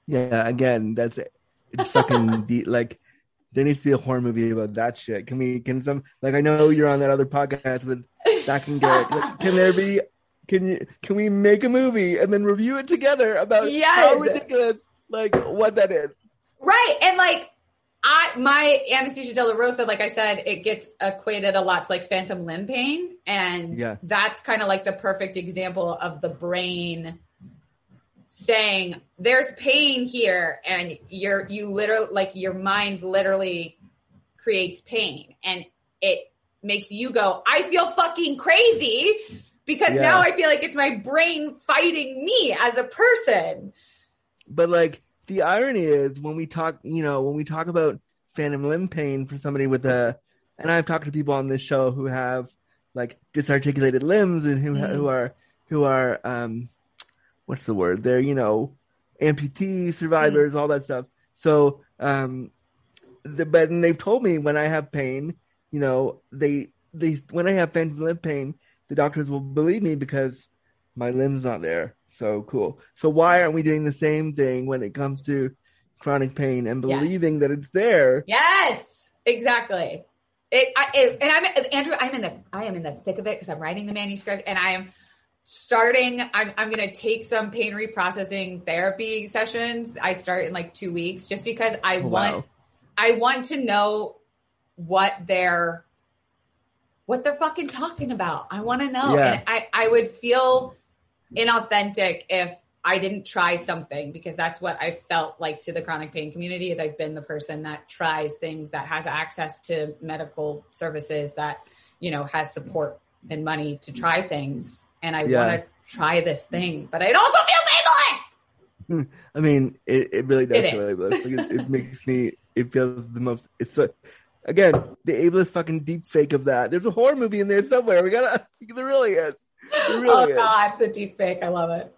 Yeah, again, that's it. It's fucking de- like there needs to be a horror movie about that shit. Can we? Can some? Like I know you're on that other podcast with Zach and Garrett. Like, can there be? Can you? Can we make a movie and then review it together about how ridiculous like what that is? Right. And like I my anesthesia dolorosa, like I said, it gets equated a lot to like phantom limb pain. And Yeah. that's kind of like the perfect example of the brain saying there's pain here and you're you literally like your mind literally creates pain and it makes you go i feel fucking crazy because Yeah. now i feel like it's my brain fighting me as a person But like the irony is when we talk, you know, when we talk about phantom limb pain for somebody with a, and I've talked to people on this show who have like disarticulated limbs and who Mhm. who are who are um, what's the word? They're you know amputee survivors, all that stuff. So um, the but and they've told me when I have pain, you know, they they when I have phantom limb pain, the doctors will believe me because my limb's not there. So cool. So why aren't we doing the same thing when it comes to chronic pain and Yes. believing that it's there? Yes, exactly. It, I, it, and I'm Andrew. I'm in the I am in the thick of it because I'm writing the manuscript, and I am starting. I'm I'm going to take some pain reprocessing therapy sessions. I start in like two weeks, just because I Oh, want wow. I want to know what they're what they're fucking talking about. I want to know, Yeah. and I I would feel inauthentic if I didn't try something because that's what I felt like to the chronic pain community is I've been the person that tries things that has access to medical services that, you know, has support and money to try things. And I Yeah. want to try this thing, but I'd also feel ableist. I mean, it, it really does It feel is. ableist. Like, it, it makes me. It feels the most. It's so. Again, the ableist fucking deep fake of that. There's a horror movie in there somewhere. We gotta. There really is. Really oh is. God, the deep fake. I love it.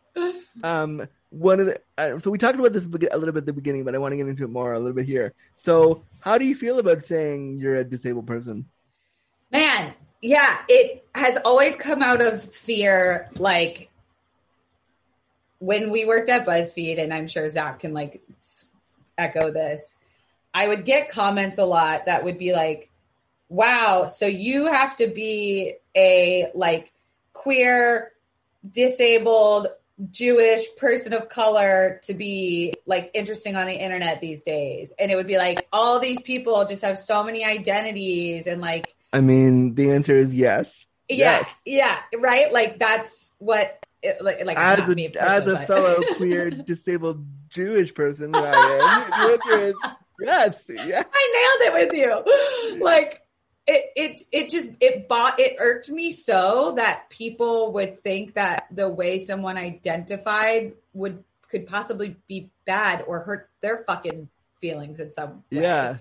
Um, one of the. Uh, so we talked about this a little bit at the beginning, but I want to get into it more a little bit here. So, how do you feel about saying you're a disabled person? Man, yeah, it has always come out of fear. Like when we worked at BuzzFeed, and I'm sure Zach can like echo this, I would get comments a lot that would be like, wow, so you have to be a like queer, disabled, Jewish person of color to be like interesting on the internet these days. And it would be like all these people just have so many identities and like I mean, the answer is yes. Yes. yeah, right. Like that's what, it, like, like As a as a but- fellow queer disabled Jewish person that I am, the answer is yes. Yeah. I nailed it with you. Like it, it, it just it bought it irked me so that people would think that the way someone identified would could possibly be bad or hurt their fucking feelings in some way. Yeah.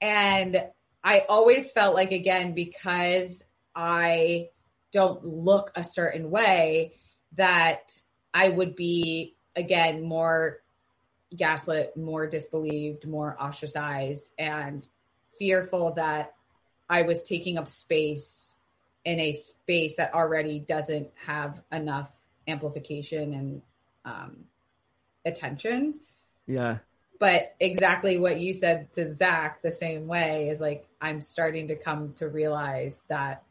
And I always felt like, again, because I don't look a certain way, that I would be, again, more gaslit, more disbelieved, more ostracized, and fearful that I was taking up space in a space that already doesn't have enough amplification and um, attention. Yeah. but exactly what you said to Zach the same way is like I'm starting to come to realize that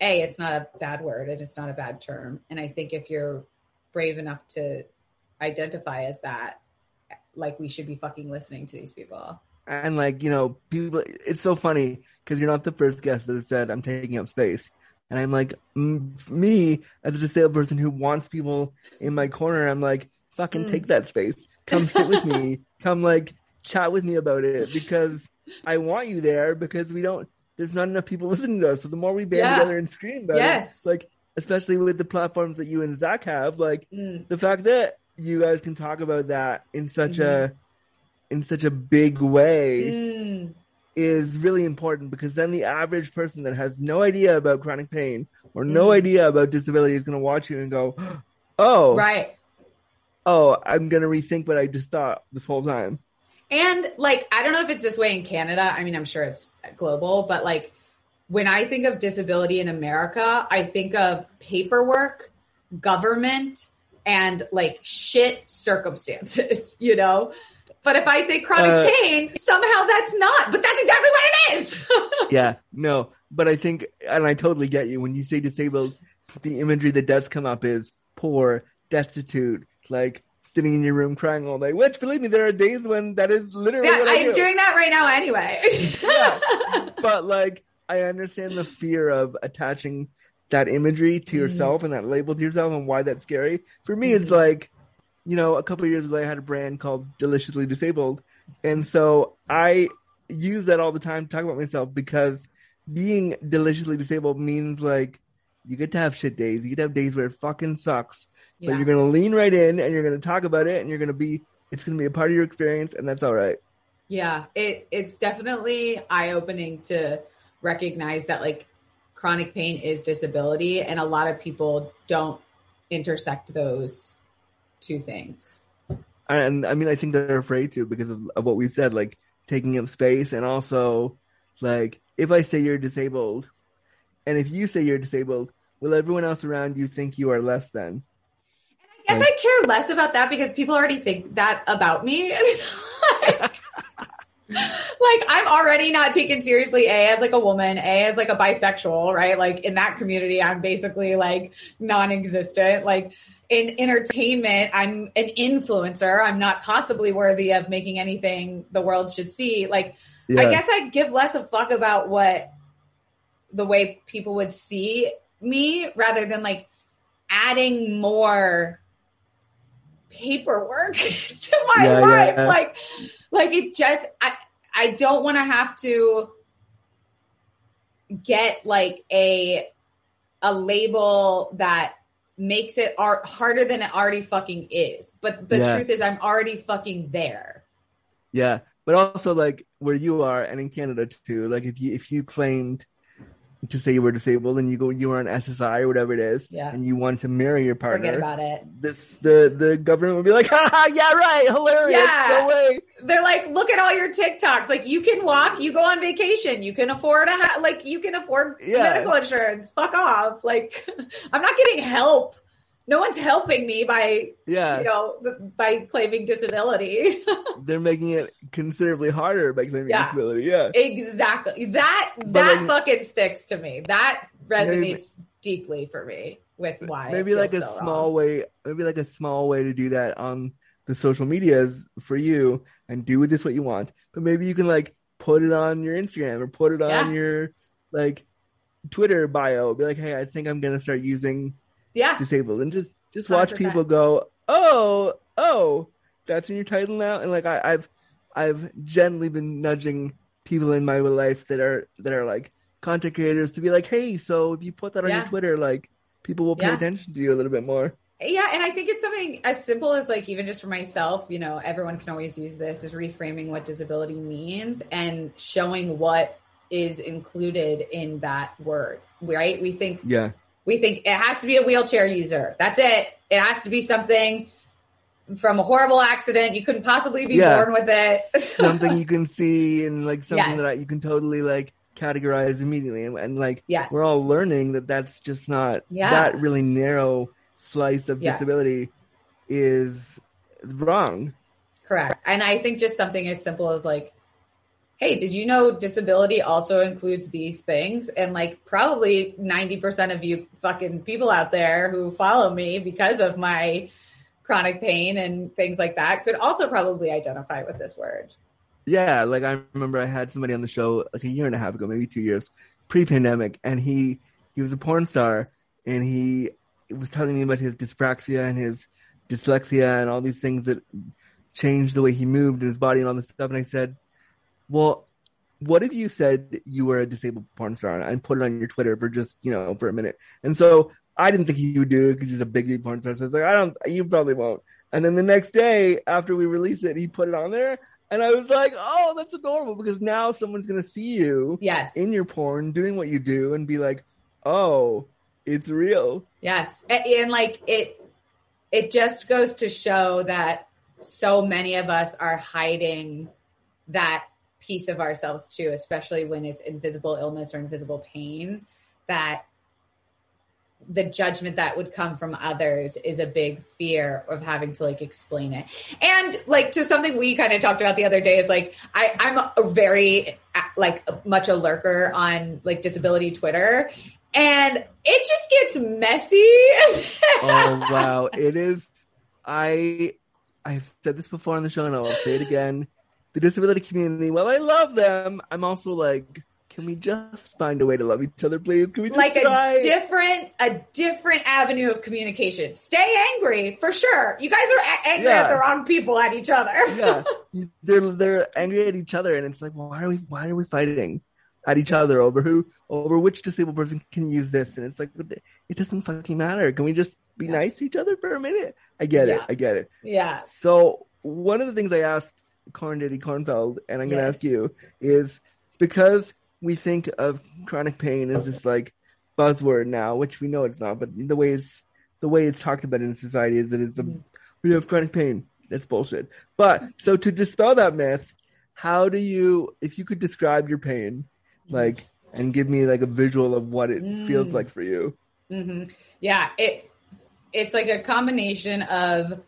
a it's not a bad word and it's not a bad term. And I think if you're brave enough to identify as that like we should be fucking listening to these people And like, you know, people, it's so funny because you're not the first guest that has said, I'm taking up space. And I'm like, mm, me as a disabled person who wants people in my corner, I'm like, fucking Mm. take that space. Come sit with me. Come like chat with me about it because I want you there because we don't, there's not enough people listening to us. So the more we band Yeah. together and scream about Yes. it, like, especially with the platforms that you and Zach have, like, Mm. the fact that you guys can talk about that in such Mhm. a, in such a big way Mm. is really important because then the average person that has no idea about chronic pain or no Mhm. idea about disability is going to watch you and go, "Oh, right oh, I'm going to rethink what I just thought this whole time." And like, I don't know if it's this way in Canada. I mean, I'm sure it's global, but like, when I think of disability in America, I think of paperwork, government, and like shit circumstances, you know? But if I say chronic Uh, pain, somehow that's not, but that's exactly what it is. yeah, no, but I think, and I totally get you when you say disabled. The imagery that does come up is poor, destitute, like sitting in your room crying all day. Which, believe me, there are days when that is literally yeah, what I I'm do. doing that right now anyway. but like I understand the fear of attaching that imagery to yourself and that label to yourself and why that's scary. For me, it's Mhm. like, you know, a couple of years ago, I had a brand called Deliciously Disabled, and so I use that all the time to talk about myself because being deliciously disabled means like you get to have shit days. You get to have days where it fucking sucks, but you're gonna lean right in and you're gonna talk about it and you're gonna be. It's gonna be a part of your experience, and that's all right. Yeah, it it's definitely eye opening to recognize that like chronic pain is disability, and a lot of people don't intersect those two things. and I mean, I think they're afraid to because of, of what we said, like taking up space, and also like if I say you're disabled, and if you say you're disabled, will everyone else around you think you are less than? I guess Like- I care less about that because people already think that about me. like, like, I'm already not taken seriously. A as like a woman, A as like a bisexual, right? Like in that community, I'm basically like non-existent. Like in entertainment, I'm an influencer. I'm not possibly worthy of making anything the world should see. Like I guess I'd give less a fuck about what the way people would see me rather than like adding more paperwork to my Yeah, life. yeah. Like, like it just, I, I don't want to have to get like a, a label that makes it ar- harder than it already fucking is. But the Yeah. truth is, I'm already fucking there. Yeah, but also like where you are and in Canada too. Like if you if you claimed to say you were disabled and you go you were on SSI or whatever it is, Yeah. and you want to marry your partner, Forget about it. this the the government would be like, ha ha, yeah, right, hilarious, Yeah. no way. They're like, look at all your TikToks. Like, you can walk, you go on vacation, you can afford a ha- like, you can afford Yeah. medical insurance. Fuck off. Like, I'm not getting help. No one's helping me by, Yeah, you know, by claiming disability. they're making it considerably harder by claiming Yeah. disability. Yeah, exactly. That But, that like- fucking sticks to me. That Maybe- resonates deeply for me with why. maybe like a so small wrong. way, maybe like a small way to do that on the social medias for you, and do with this what you want. But maybe you can like put it on your Instagram or put it on Yeah. your like Twitter bio. Be like, hey, I think I'm gonna start using Yeah. disabled, and just just watch 100%. people go, oh, oh, that's in your title now, and like I, I've I've gently been nudging people in my life that are that are like content creators to be like, hey, so if you put that on your Twitter, like people will pay Yeah. attention to you a little bit more. Yeah, and I think it's something as simple as like even just for myself, you know, everyone can always use this is reframing what disability means and showing what is included in that word. Right? We think Yeah, we think it has to be a wheelchair user. That's it. It has to be something from a horrible accident. You couldn't possibly be Yeah. born with it. something you can see and like something Yes. that you can totally like categorize immediately, and, and like Yes. we're all learning that that's just not Yeah. that really narrow slice of Yes. disability is wrong. Correct. And I think just something as simple as like, hey, did you know disability also includes these things? And like probably 90% of you fucking people out there who follow me because of my chronic pain and things like that could also probably identify with this word. Yeah, like I remember I had somebody on the show like a year and a half ago, maybe two years, pre-pandemic, and he he was a porn star, and he was telling me about his dyspraxia and his dyslexia and all these things that changed the way he moved in his body and all this stuff. And I said, "Well, what if you said you were a disabled porn star and put it on your Twitter for just you know for a minute?" And so I didn't think he would do it because he's a big, big porn star. So I was like, "I don't, you probably won't." And then the next day after we released it, he put it on there. And I was like, oh, that's adorable because now someone's going to see you Yes. in your porn doing what you do and be like, oh, it's real. Yes. And, and like it it just goes to show that so many of us are hiding that piece of ourselves too, especially when it's invisible illness or invisible pain, that the judgment that would come from others is a big fear of having to like explain it. And like to something we kind of talked about the other day is like I I'm a very like much a lurker on like disability Twitter and it just gets messy. Oh, wow. it is. I, I've said this before on the show and I'll say it again. The disability community, while I love them, I'm also like, can we just find a way to love each other, please? Can we just like try? a different a different avenue of communication. Stay angry for sure. You guys are a- angry Yeah. at the wrong people at each other. yeah, they're they're angry at each other, and it's like, well, why are we why are we fighting at each other over who over which disabled person can use this? And it's like, it doesn't fucking matter. Can we just be Yeah. nice to each other for a minute? I get it. I get it. yeah. So one of the things I asked Corn Diddy Kornfeld, and I'm going to Yeah. ask you, is because we think of chronic pain as this like buzzword now, which we know it's not, but the way it's the way it's talked about in society is that it's a Mm-hmm. we have chronic pain. That's bullshit. But so to dispel that myth, how do you if you could describe your pain, like and give me like a visual of what it feels Mm. like for you? hmm Yeah, it it's like a combination of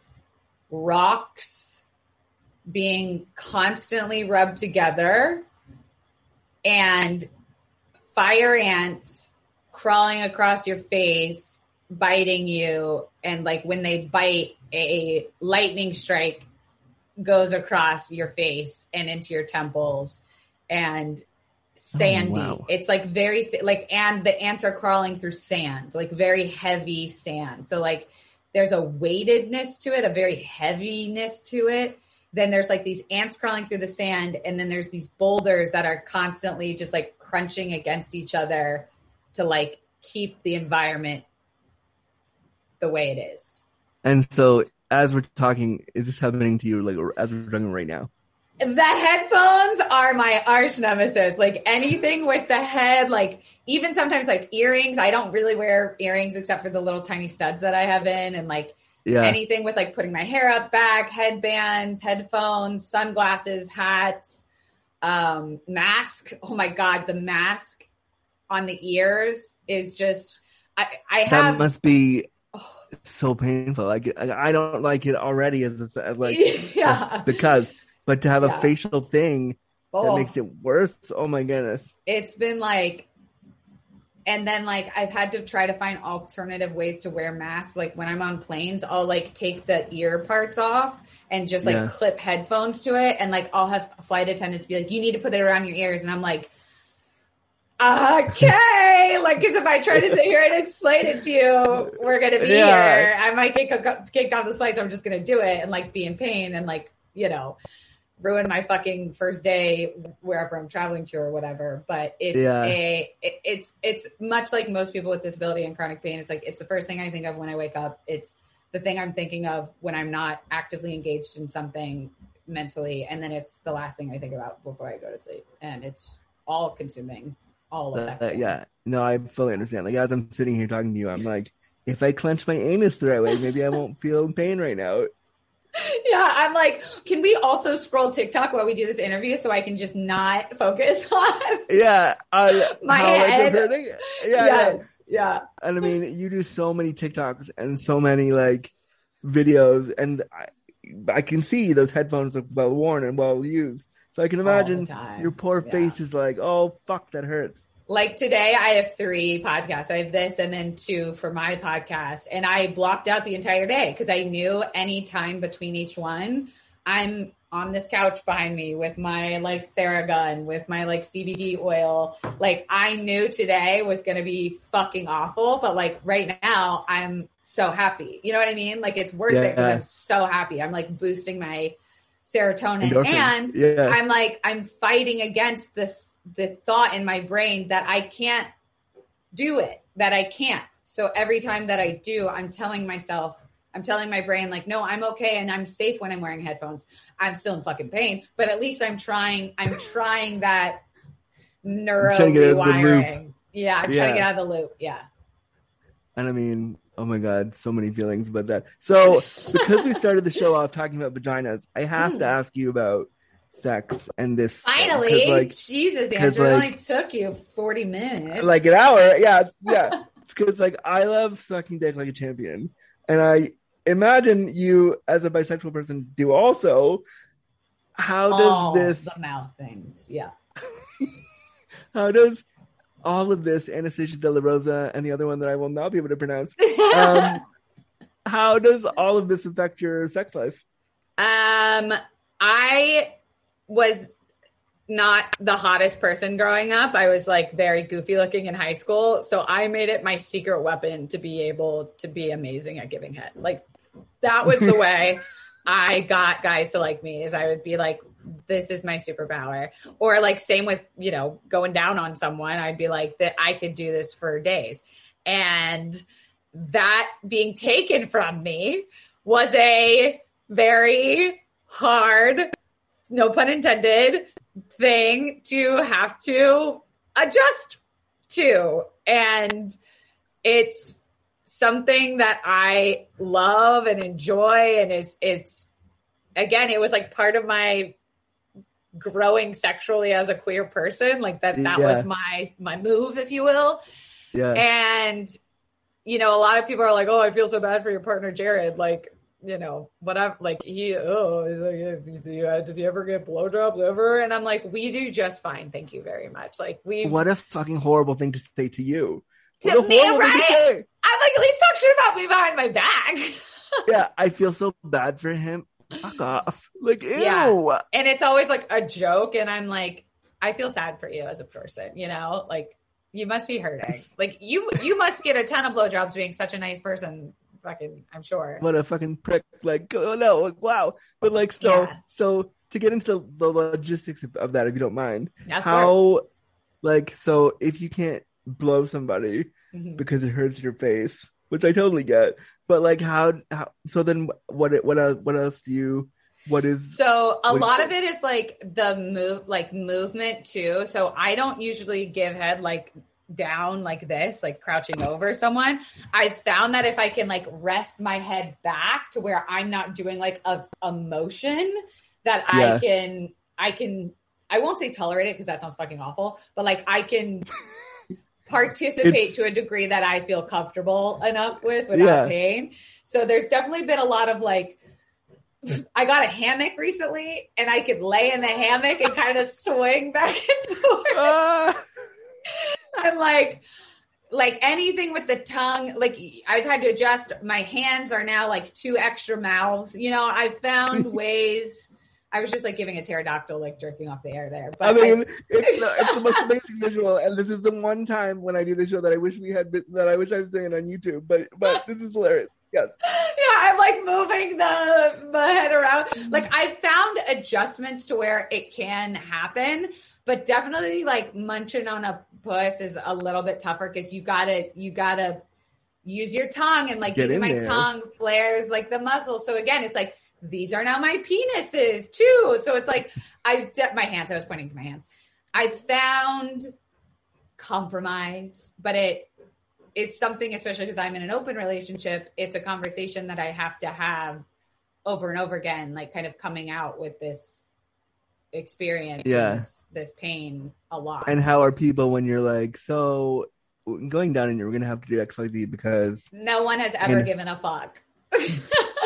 rocks being constantly rubbed together and fire ants crawling across your face, biting you, and like when they bite, a lightning strike goes across your face and into your temples and sandy. Oh, wow. It's like very like and the ants are crawling through sand, like very heavy sand. So like there's a weightedness to it, a very heaviness to it. Then there's like these ants crawling through the sand, and then there's these boulders that are constantly just like crunching against each other to like keep the environment the way it is. And so, as we're talking, is this happening to you like as we're talking right now? The headphones are my arch nemesis. Like anything with the head, like even sometimes like earrings. I don't really wear earrings except for the little tiny studs that I have in, and like Yeah. anything with like putting my hair up back, headbands, headphones, sunglasses, hats, um, mask. Oh my god, the mask on the ears is just. I I that must be oh, so painful. Like I don't like it already as a, like yeah. because, but to have a facial thing that Oh. makes it worse. Oh my goodness. it's been like and then like I've had to try to find alternative ways to wear masks. Like when I'm on planes, I'll like take the ear parts off and just like Yeah. clip headphones to it. And like I'll have flight attendants be like, you need to put it around your ears. And I'm like, okay. like, cause if I try to sit here and explain it to you, we're going to be Yeah. here. I might get kicked off the flight. So I'm just going to do it and like be in pain and like, you know, ruin my fucking first day wherever I'm traveling to or whatever. But it's Yeah. a it, it's it's much like most people with disability and chronic pain. It's like it's the first thing I think of when I wake up. It's the thing I'm thinking of when I'm not actively engaged in something mentally, and then it's the last thing I think about before I go to sleep. And it's all consuming, all of Uh, that. yeah. No, I fully understand. Like as I'm sitting here talking to you, I'm like, if I clench my anus the right way, maybe I won't feel pain right now. yeah, I'm like, can we also scroll TikTok while we do this interview so I can just not focus on Yeah. I, My head. Yeah, yeah. yes, yeah. And I mean, you do so many TikToks and so many like videos, and I, I can see those headphones are well worn and well used. So I can imagine your poor Yeah. face is like, oh fuck, that hurts. Like today I have three podcasts. I have this and then two for my podcast. And I blocked out the entire day because I knew any time between each one, I'm on this couch behind me with my like Theragun, with my like CBD oil. Like I knew today was going to be fucking awful, but like right now I'm so happy. You know what I mean? Like it's worth it because I'm so happy. I'm like boosting my serotonin Endorphins. and yeah. I'm like, I'm fighting against this the thought in my brain that I can't do it, that I can't. So every time that I do, I'm telling myself, I'm telling my brain, like, no, I'm okay and I'm safe when I'm wearing headphones. I'm still in fucking pain, but at least I'm trying, I'm trying that neuro trying to get out of the loop. rewiring. Yeah, I'm trying to get out of the loop. Yeah. And I mean, oh my god, so many feelings about that. So because we started the show off talking about vaginas, I have to hmm. ask you about sex and this Finally, like Jesus, Andrew, it like- only took you 40 minutes. like an hour. Yeah, yeah. Because like I love sucking dick like a champion, and I imagine you as a bisexual person do also. How does All this? the mouth things. Yeah. How does all of this Anastasia De La Rosa and the other one that I will not be able to pronounce? Um, how does all of this affect your sex life? Um, I was not the hottest person growing up. I was like very goofy looking in high school. So I made it my secret weapon to be able to be amazing at giving head. Like that was the way I got guys to like me is I would be like, this is my superpower. Or like same with, you know, going down on someone, I'd be like that I could do this for days. And that being taken from me was a very hard, no pun intended, thing to have to adjust to. And it's something that I love and enjoy. And it's, it's, again, it was like part of my growing sexually as a queer person. Like that, that Yeah. was my, my move, if you will. Yeah, And, you know, a lot of people are like, oh, I feel so bad for your partner, Jared. Like, you know, whatever. Like, he, oh, like, do you, uh, does he ever get blowjobs ever? And I'm like, we do just fine. Thank you very much. Like, we, what a fucking horrible thing to say to you. To What a me, to right? I'm like, at least talk shit about me behind my back. Yeah, I feel so bad for him. Fuck off. Like, ew. Yeah. and it's always like a joke. And I'm like, I feel sad for you as a person, you know, like you must be hurting. Like you, you must get a ton of blowjobs being such a nice person fucking, I'm sure. what a fucking prick! Like, oh no, like, wow. But like, so Yeah. so to get into the logistics of, that, if you don't mind, Of how, course. like, so if you can't blow somebody Mhm. because it hurts your face, which I totally get, but like, how, how so then what what else what else do you what is So a lot of it is like the move, like movement too. So I don't usually give head like down like this, like crouching over someone. I found that if I can like rest my head back to where I'm not doing like a, a motion, that Yeah. I can, I can, I won't say tolerate it because that sounds fucking awful, but like I can participate It's- to a degree that I feel comfortable enough with without Yeah. pain. So there's definitely been a lot of like, I got a hammock recently and I could lay in the hammock and kind of swing back and forth. Ah! And like, like anything with the tongue, like I've had to adjust. My hands are now like two extra mouths. You know, I've found ways. I was just like giving a pterodactyl, like jerking off the air there. But I mean, it's the, it's the most amazing visual, and this is the one time when I do the show that I wish we had been, that I wish I was doing it on YouTube. But but this is hilarious. Yes, yeah, I'm like moving the the head around. Mm. Like I found adjustments to where it can happen, but definitely like munching on a puss is a little bit tougher because you gotta you gotta use your tongue and like Get using my there. tongue flares like the muzzle. So again, it's like these are now my penises too. So it's like I de- my hands. I was pointing to my hands. I found compromise, but it is something, especially because I'm in an open relationship, it's a conversation that I have to have over and over again, like kind of coming out with this experience, Yeah. this, this pain a lot. and how are people when you're like so going down and you're gonna have to do X Y Z because no one has ever given a fuck.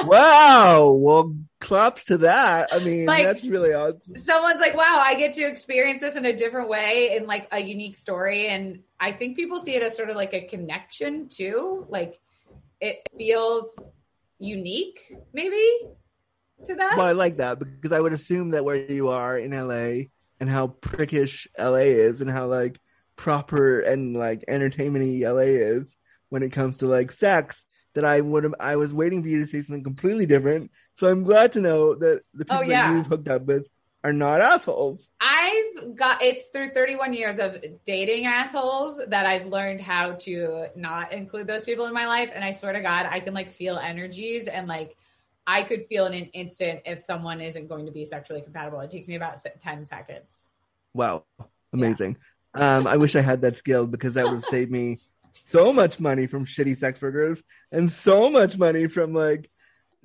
wow, well, claps to that. I mean, Like- that's really awesome. Someone's like, wow, I get to experience this in a different way in like a unique story. And I think people see it as sort of like a connection too. Like it feels unique, maybe to that. Well, I like that because I would assume that where you are in LA and how prickish LA is and how like proper and like entertainmenty LA is when it comes to like sex that I would have I was waiting for you to say something completely different. So I'm glad to know that the oh, people Oh, yeah. that you've hooked up with are not assholes. I've got it's through 31 years of dating assholes that I've learned how to not include those people in my life. And I swear to God, I can like feel energies and like I could feel in an instant if someone isn't going to be sexually compatible. It takes me about 10 seconds. Wow. Amazing. Um, I wish I had that skill because that would have saved me so much money from shitty sex workers and so much money from like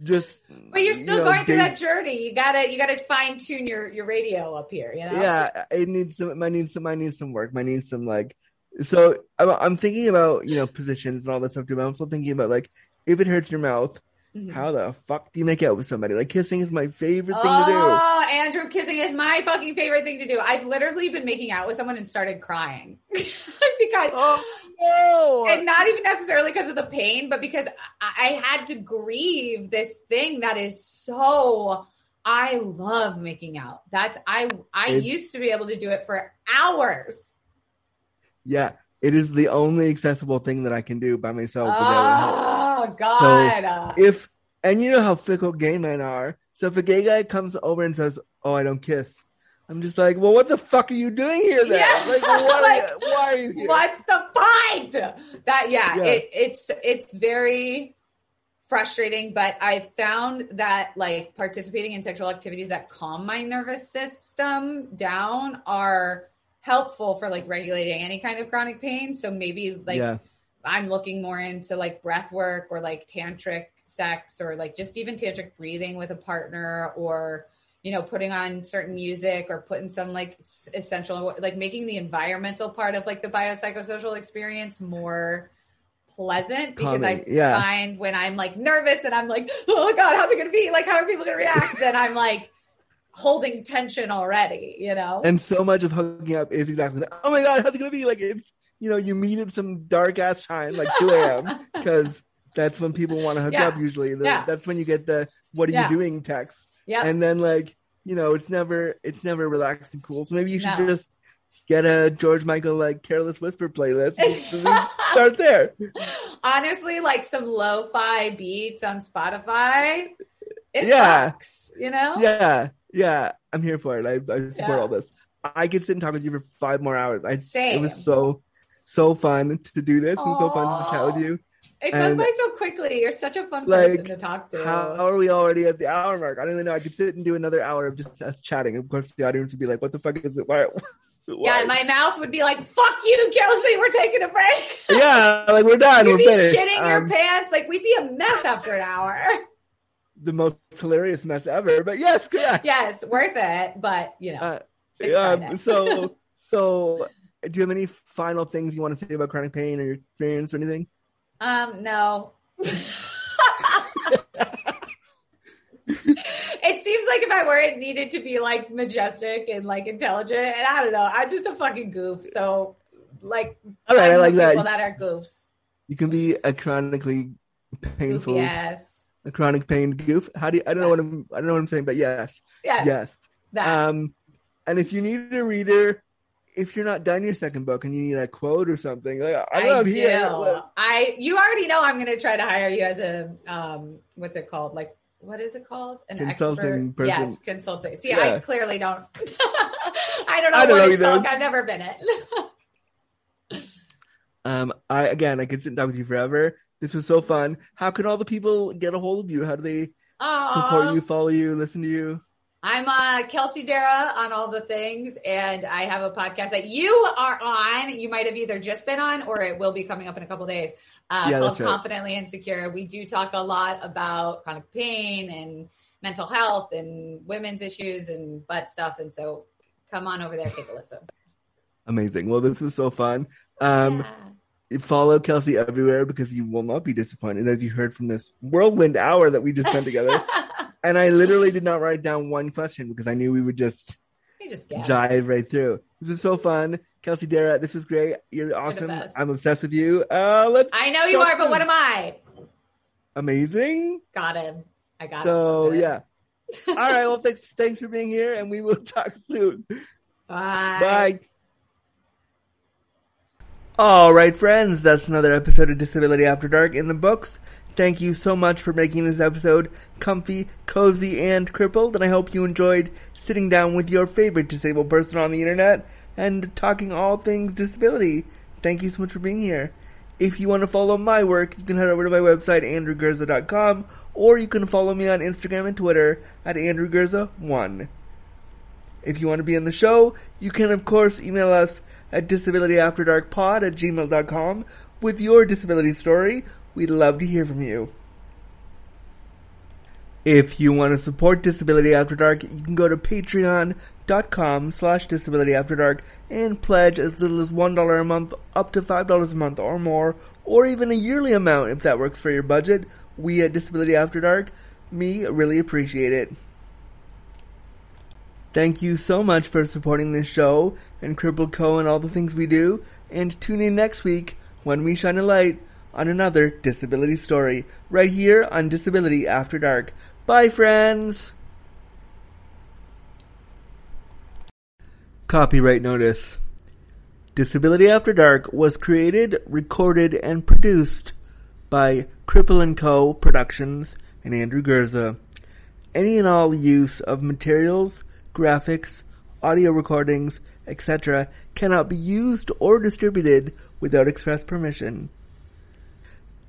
just But you're still you know, going through date- that journey. You gotta you gotta fine tune your your radio up here. You know. Yeah, it needs some. I need some. I need some work. I need some like. So I'm, I'm thinking about you know positions and all that stuff too. But I'm still thinking about like if it hurts your mouth, Mhm. how the fuck do you make out with somebody? Like kissing is my favorite thing to do. Oh, Andrew, kissing is my fucking favorite thing to do. I've literally been making out with someone and started crying because. Oh no! and not even necessarily because of the pain, but because I, I had to grieve this thing that is so. I love making out. That's I. I It's- used to be able to do it for hours. yeah, it is the only accessible thing that I can do by myself. without help. Oh God! If and you know how fickle gay men are. So if a gay guy comes over and says, "Oh, I don't kiss," I'm just like, "Well, what the fuck are you doing here then? Yeah. Like, what Like, are you, why are you here?" What's the point? That yeah, Yeah. It, it's it's very frustrating, but I found that like participating in sexual activities that calm my nervous system down are helpful for like regulating any kind of chronic pain. So maybe like yeah, I'm looking more into like breath work or like tantric sex or like just even tantric breathing with a partner or you know putting on certain music or putting some like essential like making the environmental part of like the biopsychosocial experience more pleasant because I yeah. find when I'm like nervous and I'm like oh god how's it gonna be like how are people gonna react then I'm like holding tension already you know and so much of hooking up is exactly that. Oh my god, how's it gonna be? Like it's you know you meet at some dark ass time, like 2 a.m. because that's when people want to hook Yeah. up. Usually, The- Yeah. that's when you get the "What are Yeah. you doing?" text, yeah and then like you know it's never it's never relaxed and cool. So maybe you should No. just get a George Michael like "Careless Whisper" playlist start there. honestly, like some lo-fi beats on Spotify, it Yeah. fucks, you know? Yeah, yeah, I'm here for it. I, I support all this. I could sit and talk with you for five more hours. I, Same. It was so, so fun to do this and so fun to chat with you. It goes by so quickly. You're such a fun like, person to talk to. How are we already at the hour mark? I don't even know. I could sit and do another hour of just us chatting. Of course, the audience would be like, "What the fuck is it? Why?" yeah, my mouth would be like, "Fuck you, Kelsey. We're taking a break." yeah, like we're done. You'd we're be finished. shitting your Um, pants. Like we'd be a mess after an hour. the most hilarious mess ever. But yes, correct. yes, worth it. But you know, Uh, um, so, so, do you have any final things you want to say about chronic pain or your experience or anything? um, no. it seems like if I were, it needed to be like majestic and like intelligent. And I don't know. I'm just a fucking goof. So, like, All right, I find like people that. that are goofs. You can be a chronically painful, Goofy ass. a chronic pain goof. How do you, I don't know what I'm, I don't know what I'm saying, but yes, Yes. yes. That. Um, and if you need a reader, if you're not done your second book and you need a quote or something, like I, I don't know, I'm do. here. Like, I you already know I'm going to try to hire you as a um what's it called? Like what is it called? An Consulting expert? person. Yes, consulting. See, I clearly don't. I don't know I don't know either. I've never been it. Um, I again, I could sit and talk with you forever. This was so fun. How can all the people get a hold of you? How do they support you, follow you, listen to you? I'm uh, Kelsey Darragh on all the things, and I have a podcast that you are on. You might have either just been on, or it will be coming up in a couple days. Uh, Yeah, that's right. Confidently Insecure. We do talk a lot about chronic pain and mental health and women's issues and butt stuff, and so come on over there, take a listen. Amazing. Well, this was so fun. Um, Yeah. follow Kelsey everywhere because you will not be disappointed, as you heard from this whirlwind hour that we just spent together. and I literally did not write down one question because I knew we would just we just jive right through. This is so fun. Kelsey Darragh, this is great. You're awesome. I'm obsessed with you. Uh, let's I know you are, but what am I? Amazing. Got him. I got it. So him. yeah. All right. Well, thanks. Thanks for being here, and we will talk soon. Bye. Bye. All right, friends, that's another episode of Disability After Dark in the books. Thank you so much for making this episode comfy, cozy, and crippled, and I hope you enjoyed sitting down with your favorite disabled person on the internet and talking all things disability. Thank you so much for being here. If you want to follow my work, you can head over to my website, andrewgurza.com, or you can follow me on Instagram and Twitter at andrewgurza1. If you want to be on the show, you can of course email us at disabilityafterdarkpod at gmail.com with your disability story. We'd love to hear from you. If you want to support Disability After Dark, you can go to patreon.com slash disability after dark and pledge as little as $1 a month up to $5 a month or more, or even a yearly amount if that works for your budget. We at Disability After Dark, me, really appreciate it. Thank you so much for supporting this show and Crippled Co. and all the things we do. And tune in next week when we shine a light on another disability story right here on Disability After Dark. Bye, friends! Copyright notice. Disability After Dark was created, recorded, and produced by Cripple & Co. Productions and Andrew Gurza. Any and all use of materials, graphics, audio recordings, etc. cannot be used or distributed without express permission.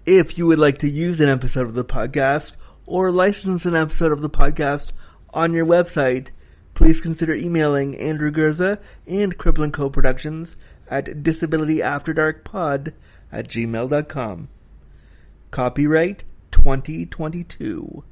If you would like to use an episode of the podcast or license an episode of the podcast on your website, please consider emailing Andrew Gurza and Cripple & Co. Productions at disabilityafterdarkpod at gmail.com. Copyright 2022.